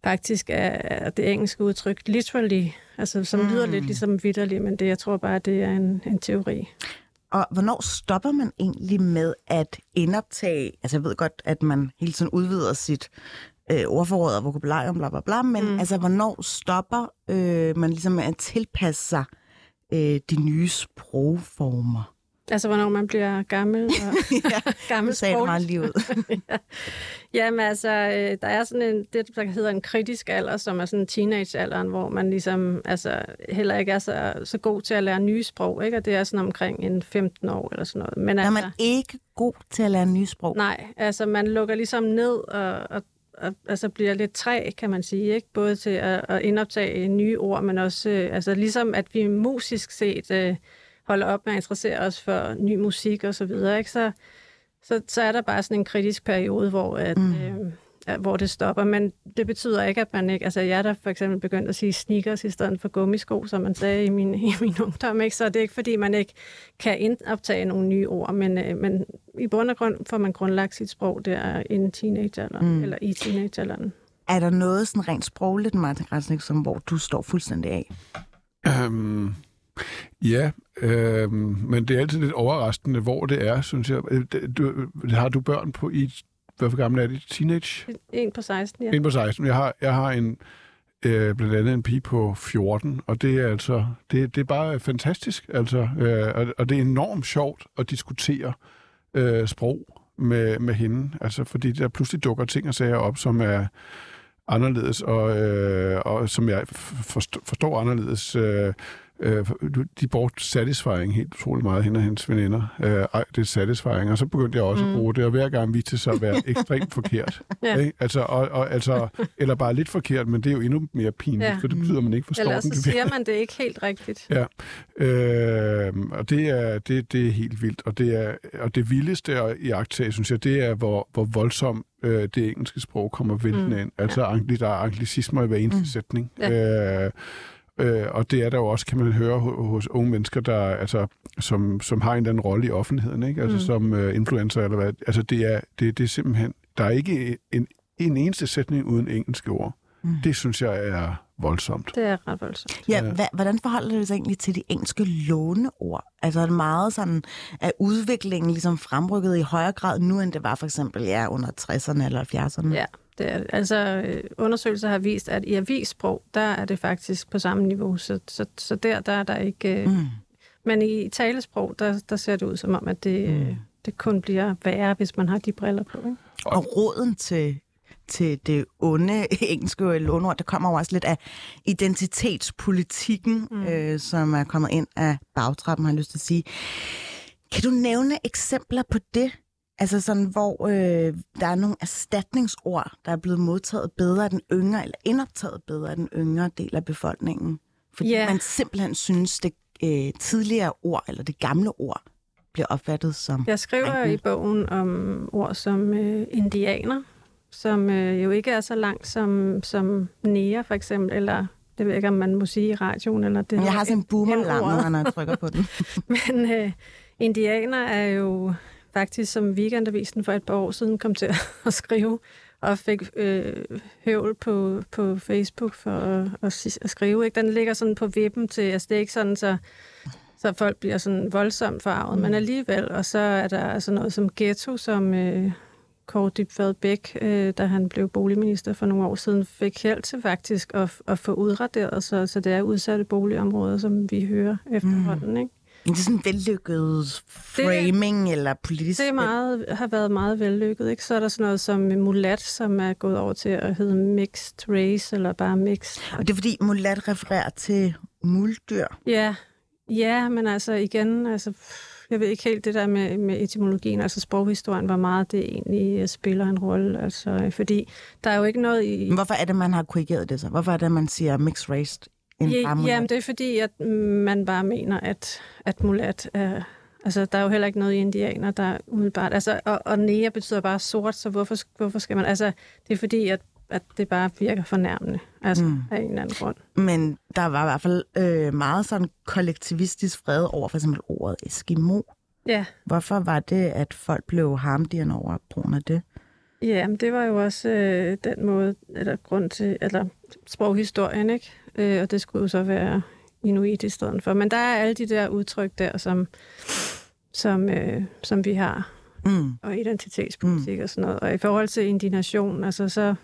faktisk er det engelske udtryk literally, altså som mm. lyder lidt ligesom vidderligt, men det, jeg tror bare, det er en, en teori. Og hvornår stopper man egentlig med at indoptage, altså jeg ved godt, at man hele tiden udvider sit øh, ordforråd og vokabularium, bla bla bla, men mm. altså hvornår stopper øh, man ligesom med at tilpasse sig øh, de nye sprogformer? Altså, hvornår man bliver gammel og [LAUGHS] ja, gammel du sagde det meget lige ud. [LAUGHS] ja. Jamen altså, øh, der er sådan en, det, der hedder en kritisk alder, som er sådan teenagealderen, hvor man ligesom altså, heller ikke er så, så god til at lære nye sprog, ikke? Og det er sådan omkring en 15 år eller sådan noget. Men Er altså, man ikke god til at lære nye sprog? nej, altså man lukker ligesom ned og, og, og altså bliver lidt træ, kan man sige, ikke? Både til at, at indoptage nye ord, men også øh, altså ligesom at vi musisk set øh, holder op med at interessere os for ny musik og så videre, ikke? Så, så, så er der bare sådan en kritisk periode, hvor, at, mm. øh, hvor det stopper. Men det betyder ikke, at man ikke... Altså, jeg er der for eksempel begyndt at sige sneakers i stedet for gummisko, som man sagde i min, [LAUGHS] i min ungdom. Ikke? Så det er ikke, fordi man ikke kan indoptage nogle nye ord, men, øh, men i bund og grund får man grundlagt sit sprog der i teenagealderen, mm. eller i teenagealderen. Er der noget sådan rent sprogligt, Martin Græsnik, som hvor du står fuldstændig af? Øhm, ja, øhm, men det er altid lidt overraskende, hvor det er, synes jeg. Øh, Du, har du børn på i, hvad for gammel er det? Teenage? En på 16, ja. En på 16. Jeg har, jeg har en, øh, blandt andet en pige på 14, og det er altså, det, det er bare fantastisk, altså, øh, og, og det er enormt sjovt at diskutere øh, sprog med, med hende, altså, fordi der pludselig dukker ting og sager op, som er anderledes, og, øh, og som jeg forstår, forstår anderledes. Øh, øh, de brugte satisfying helt utrolig meget, hende og hendes veninder. Øh, ej, det er satisfying, og så begyndte jeg også mm. at bruge det, og hver gang viste det sig at være [LAUGHS] ekstremt forkert. Ja. Ikke? Altså, og, og, altså, [LAUGHS] eller bare lidt forkert, men det er jo endnu mere pinligt, Ja. for det betyder, at man ikke forstår Eller den. så siger man det ikke helt rigtigt. Ja, øh, og det er, det, det er helt vildt. Og det, er, og det vildeste at iagttage, synes jeg, det er, hvor, hvor voldsomt øh, det engelske sprog kommer væltende Mm, ind. Altså, ja. der er anglicismer i hver eneste mm. sætning. Ja. Øh, Øh, og det er der jo også, kan man høre ho- hos unge mennesker, der, altså, som, som har en eller anden rolle i offentligheden, ikke? Altså Mm. som uh, influencer eller hvad. Altså det er, det, det er simpelthen, der er ikke en, en eneste sætning uden engelske ord. Mm. Det synes jeg er voldsomt. Det er ret voldsomt. Ja, Ja. hva, hvordan forholder det sig egentlig til de engelske låneord? Altså er det meget sådan, at udviklingen ligesom fremrykket i højere grad nu, end det var for eksempel ja, under 60'erne eller 70'erne? Ja, det er. Altså, øh, undersøgelser har vist, at i avissprog, der er det faktisk på samme niveau. Så, så, så der, der er der ikke... Øh, Mm. Men i talesprog, der, der ser det ud som om, at det, mm. det kun bliver værre, hvis man har de briller på. Ikke? Og råden til, til det onde [LAUGHS] engelske låneord, det kommer jo også lidt af identitetspolitikken, mm. øh, som er kommet ind af bagtrappen, har jeg lyst til at sige. Kan du nævne eksempler på det? Altså sådan, hvor øh, der er nogle erstatningsord, der er blevet modtaget bedre af den yngre, eller indoptaget bedre af den yngre del af befolkningen. Fordi Ja. man simpelthen synes, det øh, tidligere ord, eller det gamle ord, bliver opfattet som... Jeg skriver krænkende. i bogen om ord som øh, indianer, som øh, jo ikke er så langt som, som nære, for eksempel, eller det ved jeg ikke, om man må sige i radioen, eller det Men jeg har sådan en boomer N-ordet. når jeg trykker på den. [LAUGHS] Men øh, indianer er jo faktisk, som weekendavisen for et par år siden kom til [LAUGHS] at skrive, og fik øh, høvl på, på Facebook for at, at, at skrive. Ikke? Den ligger sådan på vippen til, altså det er ikke sådan, så, så folk bliver sådan voldsomt farvet, mm. men alligevel. Og så er der sådan noget som ghetto, som øh, Kåre Dybfad Bæk, øh, da han blev boligminister for nogle år siden, fik held til faktisk at, at få udraderet, så, så det er udsatte boligområder, som vi hører efterhånden. Ikke? Det er sådan en vellykket framing eller politisk... Det er meget, har været meget vellykket. Ikke? Så er der sådan noget som mulat, som er gået over til at hedde mixed race, eller bare mixed. Og det er fordi mulat refererer til muldyr. Ja, ja men altså igen, altså, jeg ved ikke helt det der med, med etymologien, altså sproghistorien, hvor meget det egentlig øh, spiller en rolle. Altså, fordi der er jo ikke noget i... Men hvorfor er det, man har korrigeret det så? Hvorfor er det, man siger mixed race? En Ja, bare mulat? jamen, det er fordi, at man bare mener, at, at mulat er... Altså, der er jo heller ikke noget i indianer, der er umiddelbart... Altså, og, og nære betyder bare sort, så hvorfor, hvorfor skal man... Altså, det er fordi, at, at det bare virker fornærmende, altså, mm. af en eller anden grund. Men der var i hvert fald øh, meget sådan kollektivistisk fred over for eksempel ordet Eskimo. Ja, Hvorfor var det, at folk blev harmdirrende over brugen af det? ja men det var jo også øh, den måde, eller grund til, eller sproghistorien, ikke? Øh, og det skulle jo så være inuit i stedet for. Men der er alle de der udtryk der, som, som, øh, som vi har Mm. og identitetspolitik mm. og sådan noget. Og i forhold til indignation, altså så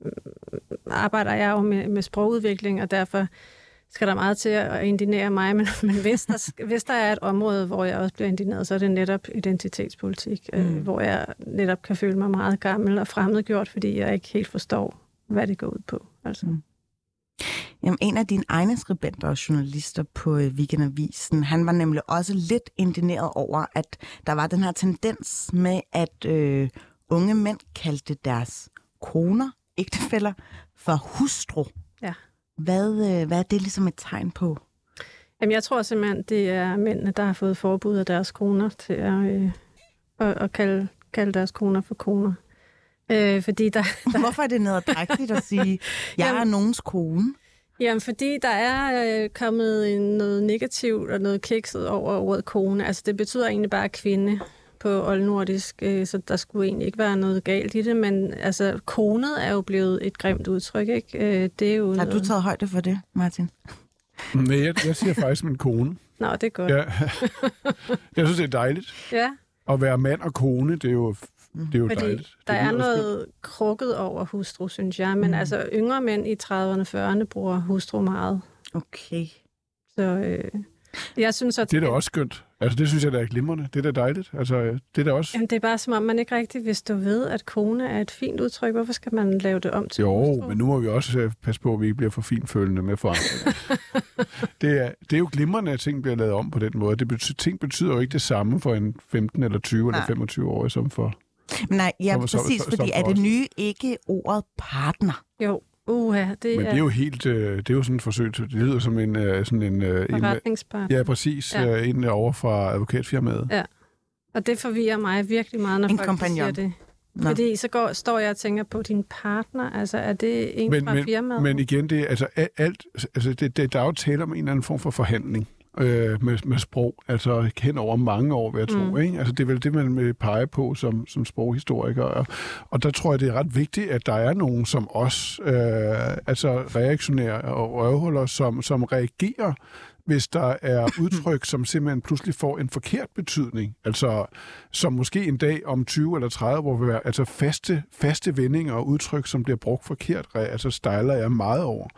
mm, arbejder jeg jo med, med sprogudvikling, og derfor skal der meget til at indignere mig, [LAUGHS] men, men hvis, der, hvis der er et område, hvor jeg også bliver indigneret, så er det netop identitetspolitik, mm. øh, hvor jeg netop kan føle mig meget gammel og fremmedgjort, fordi jeg ikke helt forstår, hvad det går ud på. Altså. Mm. Jamen, en af dine egne skribenter og journalister på øh, Weekendavisen, han var nemlig også lidt indigneret over, at der var den her tendens med, at øh, unge mænd kaldte deres koner, ægtefæller, for hustru. Ja. Hvad, øh, hvad er det ligesom et tegn på? Jamen, jeg tror simpelthen, det er mændene, der har fået forbud af deres koner til at, øh, at, at kalde, kalde deres koner for koner. Øh, fordi der, [LAUGHS] Hvorfor er det nederdrægtigt at sige, jeg er Jamen- nogens kone? Jamen, fordi der er øh, kommet en, noget negativt og noget kikset over ordet kone. Altså, det betyder egentlig bare kvinde på oldnordisk, øh, så der skulle egentlig ikke være noget galt i det, men altså, konet er jo blevet et grimt udtryk, ikke? Øh, det er jo Har du taget højde for det, Martin? Nej, jeg, jeg siger faktisk min kone. Nå, det er godt. Ja. [LAUGHS] jeg synes, det er dejligt. ja At være mand og kone, det er jo, det er jo fordi dejligt. der det er skønt. noget krukket over hustru, synes jeg, men mm. altså, yngre mænd i 30'erne og 40'erne bruger hustru meget. Okay. Så øh, jeg synes, at Det er da også skønt. Altså, det synes jeg, der er glimrende. Det er da dejligt. Altså, det er da også... Jamen, det er bare som om, man ikke rigtig vil stå ved, at kone er et fint udtryk. Hvorfor skal man lave det om til Jo, hustru? men nu må vi også øh, passe på, at vi ikke bliver for finfølende med forandringer. [LAUGHS] det, er, det er jo glimrende, at ting bliver lavet om på den måde. Det betyder, ting betyder jo ikke det samme for en 15 eller 20 Nej. eller 25 år, som for... Men nej, ja, Så- præcis, så- fordi så er for det nye ikke ordet partner? Jo, uha, det Men er, det er jo helt... øh, Det er jo sådan et forsøg til... Det lyder som en... øh, Sådan en, øh, en forretningspart. ja, præcis. Ja. Ja. En over fra advokatfirmaet. Og det forvirrer mig virkelig meget, når En folk kompagnon. siger det. Nå. Fordi så går, står jeg og tænker på din partner. Altså, er det en Men, fra men, firmaet? men igen, det er altså alt, altså det, det, der er jo tale om en eller anden form for forhandling øh, med, med sprog, altså hen over mange år, vil jeg tro. Mm. Ikke? Altså det er vel det, man vil pege på som, som sproghistoriker. Og, og der tror jeg, det er ret vigtigt, at der er nogen, som også øh, altså reaktionære og røvhuller, som, som reagerer hvis der er [CLEARS THROAT] udtryk, som simpelthen pludselig får en forkert betydning. Altså, som måske en dag om 20 eller 30 år vil være altså faste, faste vendinger og udtryk, som bliver brugt forkert, altså stejler jeg meget over.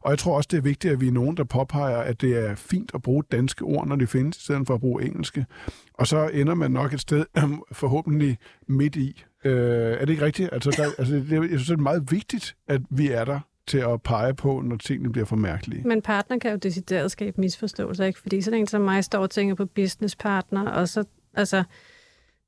Og jeg tror også, det er vigtigt, at vi er nogen, der påpeger, at det er fint at bruge danske ord, når de findes, i stedet for at bruge engelske. Og så ender man nok et sted [CLEARS THROAT] forhåbentlig midt i. Øh, er det ikke rigtigt? Altså, der, altså, det, er- jeg synes, det er meget vigtigt, at vi er der til at pege på, når tingene bliver for mærkelige. Men partner kan jo decideret skabe misforståelser, ikke? Fordi sådan en som mig står og tænker på businesspartner, og så, altså,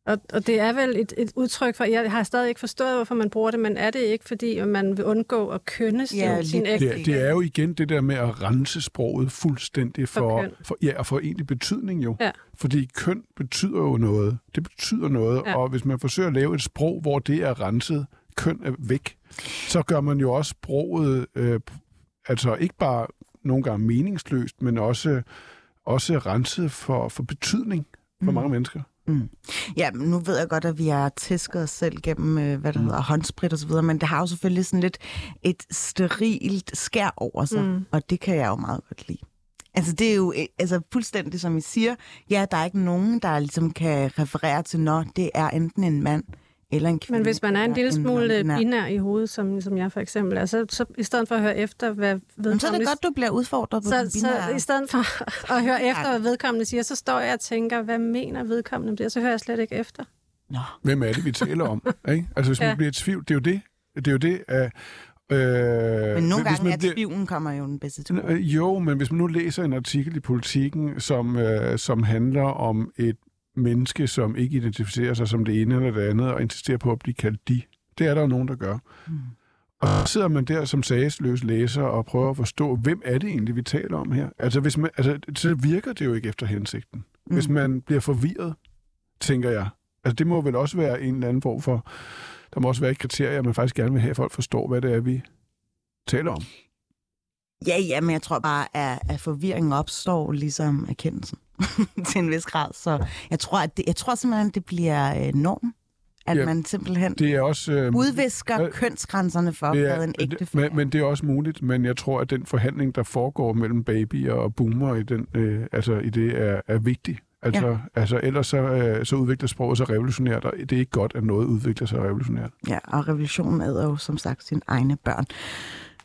og, og det er vel et, et udtryk for, jeg har stadig ikke forstået, hvorfor man bruger det, men er det ikke, fordi man vil undgå at kønne Ja, sin ægte? Det, det er jo igen det der med at rense sproget fuldstændig For for, køn. for, ja, og for egentlig betydning jo. Ja. Fordi køn betyder jo noget. Det betyder noget, ja. og hvis man forsøger at lave et sprog, hvor det er renset, køn er væk, så gør man jo også sproget, øh, altså ikke bare nogle gange meningsløst, men også, også renset for, for betydning for Mm. mm. mange mennesker. Ja, men nu ved jeg godt, at vi har tæsket os selv gennem, øh, hvad der hedder, håndsprit og så videre, men det har jo selvfølgelig sådan lidt et sterilt skær over sig, Mm. mm. og det kan jeg jo meget godt lide. Altså, det er jo øh, altså, fuldstændig, som I siger, ja, der er ikke nogen, der ligesom kan referere til, når det er enten en mand eller en kvinde. Men hvis man er en lille smule non-binær. binær i hovedet, som, som jeg for eksempel er, så, så i stedet for at høre efter, hvad vedkommende... Jamen, så er det godt, du bliver udfordret på den så, så binære. i stedet for [LAUGHS] at høre efter, hvad vedkommende siger, så står jeg og tænker, hvad mener vedkommende om det? Og så hører jeg slet ikke efter. Nå. Hvem er det, vi taler om? [LAUGHS] ikke? Altså, hvis man Ja. bliver i tvivl, det er jo det. Det er jo det, at... Øh, Men nogle hvis gange man er tvivlen kommer jo den bedste til. Øh, Jo, men hvis man nu læser en artikel i Politiken, som, øh, som handler om et menneske, som ikke identificerer sig som det ene eller det andet, og insisterer på at blive kaldt de, det er der jo nogen, der gør. Mm. Og så sidder man der som sagsløs læser og prøver at forstå, hvem er det egentlig, vi taler om her? Altså, hvis man, altså så virker det jo ikke efter hensigten. Mm. Hvis man bliver forvirret, tænker jeg. Altså, det må vel også være en eller anden form for... Der må også være et kriterie, at man faktisk gerne vil have, at folk forstår, hvad det er, vi taler om. Ja, ja, men jeg tror bare, at, at forvirringen opstår ligesom erkendelsen [LAUGHS] til en vis grad. Så jeg tror, at det, jeg tror simpelthen, det bliver øh, norm, at Ja, man simpelthen Det er også... Øh, udvisker øh, kønsgrænserne for, det hvad en ægte det, men, men det er også muligt, men jeg tror, at den forhandling, der foregår mellem babyer og boomer i, den, øh, altså, i det, er, er vigtig. Altså, ja. altså ellers så, øh, så udvikler sproget sig revolutionært, og det er ikke godt, at noget udvikler sig revolutionært. Ja, og revolutionen æder jo som sagt sine egne børn.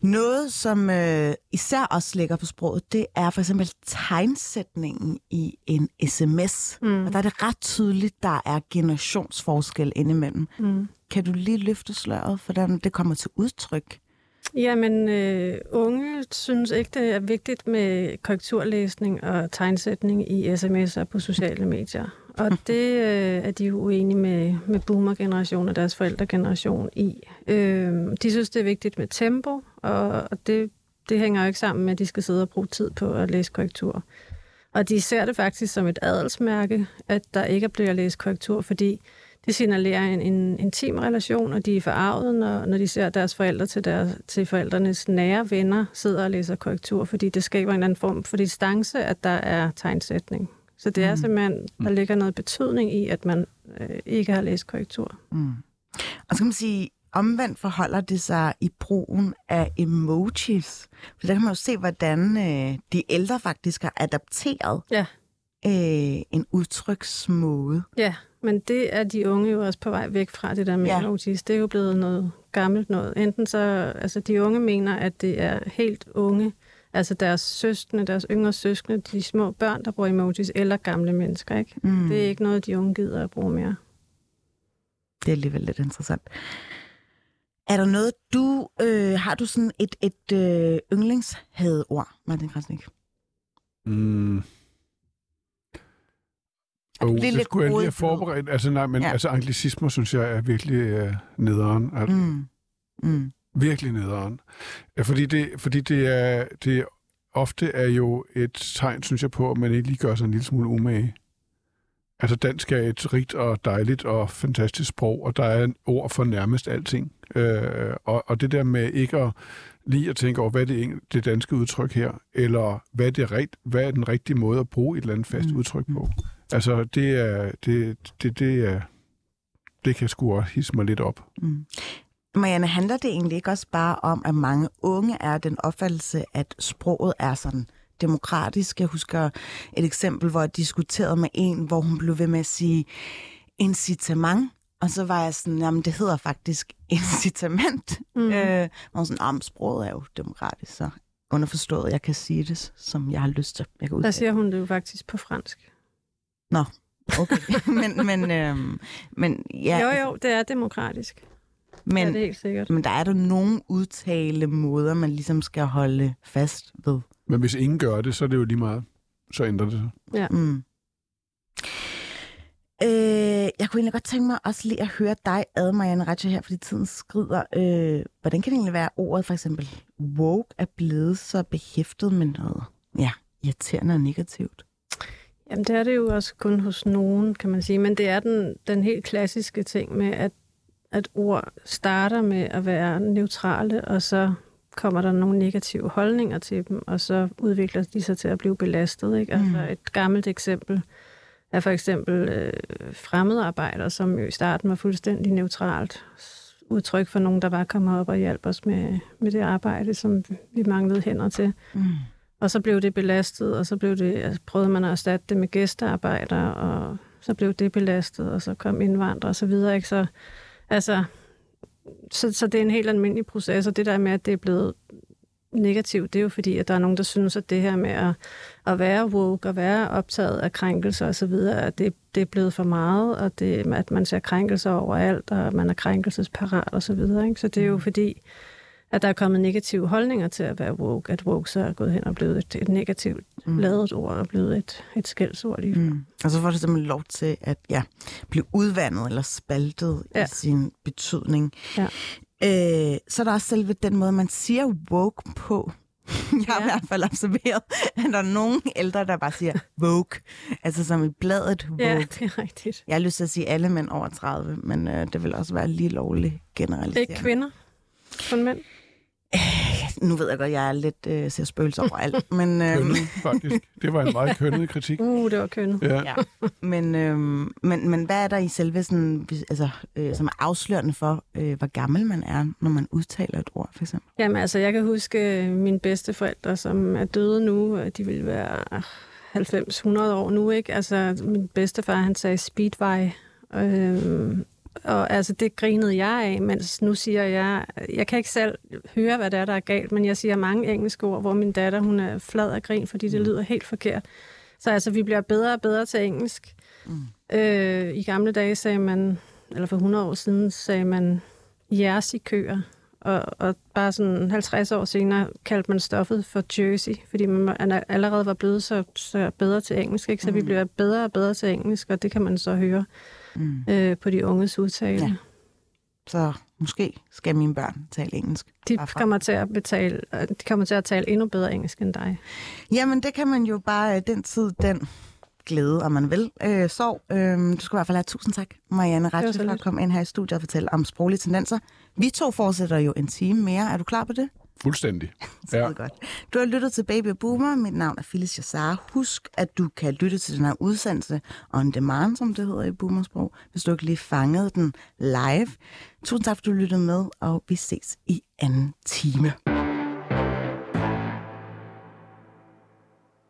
Noget, som øh, især også ligger på sproget, det er for eksempel tegnsætningen i en sms. Mm. Og der er det ret tydeligt, der er generationsforskel indimellem. Mm. Kan du lige løfte sløret, hvordan det kommer til udtryk? Jamen, øh, unge synes ikke, det er vigtigt med korrekturlæsning og tegnsætning i sms'er på sociale medier. Og [LAUGHS] det øh, er de jo uenige med, med boomer-generationen og deres forældregeneration i. Øh, de synes, det er vigtigt med tempo, og, og det, det hænger jo ikke sammen med, at de skal sidde og bruge tid på at læse korrektur. Og de ser det faktisk som et adelsmærke, at der ikke bliver læst korrektur, fordi det signalerer en, en intim relation, og de er forarvet, når, når de ser deres forældre til, deres, til forældrenes nære venner sidder og læser korrektur, fordi det skaber en eller anden form for distance, at der er tegnsætning. Så det er Mm. simpelthen, der ligger noget betydning i, at man øh, ikke har læst korrektur. Mm. Og så kan man sige, omvendt forholder det sig i brugen af emojis. For der kan man jo se, hvordan øh, de ældre faktisk har adapteret Ja. øh, en udtryksmåde. Ja, men det er de unge jo også på vej væk fra, det der med Ja. ja. emojis. Det er jo blevet noget gammelt noget. Enten så, altså de unge mener, at det er helt unge, altså deres søskende, deres yngre søskende, de små børn, der bruger emojis, eller gamle mennesker, ikke? Mm. Det er ikke noget, de unge gider at bruge mere. Det er alligevel lidt interessant. Er der noget, du... Øh, har du sådan et, et øh, yndlingshadeord, Martin Krasnik? Mm. Er det Oh, det lidt skulle jeg lige have forberedt. Altså, nej, men ja. altså, anglicismer synes jeg er virkelig øh, nederen. Altså, Mm. Mm. Virkelig nederen. Fordi det, fordi det er, det ofte er jo et tegn, synes jeg, på, at man ikke lige gør sig en lille smule umage. Altså dansk er et rigt og dejligt og fantastisk sprog, og der er en ord for nærmest alting. Øh, og, og det der med ikke at lige at tænke over, hvad er det, det danske udtryk her, eller hvad er, det rigt, hvad er den rigtige måde at bruge et eller andet fast mm. udtryk på. Altså det er, det, det, det er, det kan sgu også hisse mig lidt op. Mm. Marianne, handler det egentlig ikke også bare om, at mange unge er den opfattelse, at sproget er sådan demokratisk? Jeg husker et eksempel, hvor jeg diskuterede med en, hvor hun blev ved med at sige incitament, og så var jeg sådan, jamen det hedder faktisk incitament. Mm. Øh, og sådan, om sproget er jo demokratisk, så underforstået, jeg kan sige det, som jeg har lyst til. Jeg kan Der siger hun det jo faktisk på fransk. Nå, okay. [LAUGHS] men, men, øhm, men ja. Jo, jo, det er demokratisk. Men, ja, det er helt sikkert. Men der er der nogle udtale måder, man ligesom skal holde fast ved. Men hvis ingen gør det, så er det jo lige meget. Så ændrer det sig. Ja. Mm. Øh, jeg kunne egentlig godt tænke mig også lige at høre dig ad, Marianne Ratcher, her, fordi tiden skrider. Øh, hvordan kan det egentlig være, at ordet for eksempel woke er blevet så behæftet med noget ja, irriterende og negativt? Jamen, det er det jo også kun hos nogen, kan man sige. Men det er den, den helt klassiske ting med, at, at ord starter med at være neutrale, og så kommer der nogle negative holdninger til dem, og så udvikler de sig til at blive belastet. Ikke? Altså mm. et gammelt eksempel er for eksempel øh, fremmedarbejder, som jo i starten var fuldstændig neutralt udtryk for nogen, der bare kom op og hjalp os med, med det arbejde, som vi manglede hænder til. Mm. Og så blev det belastet, og så blev det, altså, prøvede man at erstatte det med gæstearbejder, og så blev det belastet, og så kom indvandrere og så videre. Ikke? Så, altså, så, så det er en helt almindelig proces, og det der med, at det er blevet negativt, det er jo fordi, at der er nogen, der synes, at det her med at, at være woke og være optaget af krænkelser osv., at det, det er blevet for meget, og det, at man ser krænkelser overalt, og man er krænkelsesparat osv. Så, videre, ikke? så det er jo mm. fordi, at der er kommet negative holdninger til at være woke, at woke så er gået hen og blevet et, et negativt mm. lavet ord og blevet et, et skældsord lige mm. Og så får det simpelthen lov til at ja, blive udvandet eller spaltet ja. i sin betydning. Ja. Øh, så er der også selve den måde, man siger woke på. [LAUGHS] Jeg har ja. i hvert fald observeret, at der er nogle ældre, der bare siger woke. Altså som i bladet woke. Ja, [LAUGHS] det er rigtigt. Jeg har lyst til at sige alle mænd over 30, men øh, det vil også være lige lovligt generelt. Ikke kvinder? Kun mænd? Nu ved jeg godt, at jeg er lidt øh, ser spøgelser overalt, [LAUGHS] men... Øh, kønnet, faktisk. Det var en meget kønnet kritik. Uh, det var kønnet. Ja. ja. Men, øh, men, men hvad er der i selve sådan, altså, øh, som er afslørende for, øh, hvor gammel man er, når man udtaler et ord, for eksempel? Jamen altså, jeg kan huske øh, mine bedsteforældre, som er døde nu. De vil være 90-100 år nu, ikke? Altså, min bedstefar, han sagde speedway. Øh, og altså, det grinede jeg af, mens nu siger jeg, jeg kan ikke selv høre, hvad det er, der er galt, men jeg siger mange engelske ord, hvor min datter, hun er flad af grin, fordi det mm. lyder helt forkert. Så altså, vi bliver bedre og bedre til engelsk. Mm. Øh, I gamle dage sagde man, eller for 100 år siden, sagde man jeres i køer. Og, og bare sådan 50 år senere kaldte man stoffet for Jersey, fordi man allerede var blevet så, så bedre til engelsk. Ikke? Så mm. vi bliver bedre og bedre til engelsk, og det kan man så høre mm. øh, på de unges udtale. Ja. Så måske skal mine børn tale engelsk. De kommer, til at betale, de kommer til at tale endnu bedre engelsk end dig. Jamen, det kan man jo bare, øh, den tid, den glæde, om man vil. Øh, sov. Øh, du skal i hvert fald have tusind tak, Marianne Ratche, for at komme ind her i studiet og fortælle om sproglige tendenser. Vi to fortsætter jo en time mere. Er du klar på det? Fuldstændig. [LAUGHS] Så ja. godt. Du har lyttet til Baby Boomer. Mit navn er Phyllis Jassar. Husk, at du kan lytte til den her udsendelse on demand, som det hedder i boomersprog, hvis du ikke lige fangede den live. Tusind tak, for du lyttede med, og vi ses i anden time.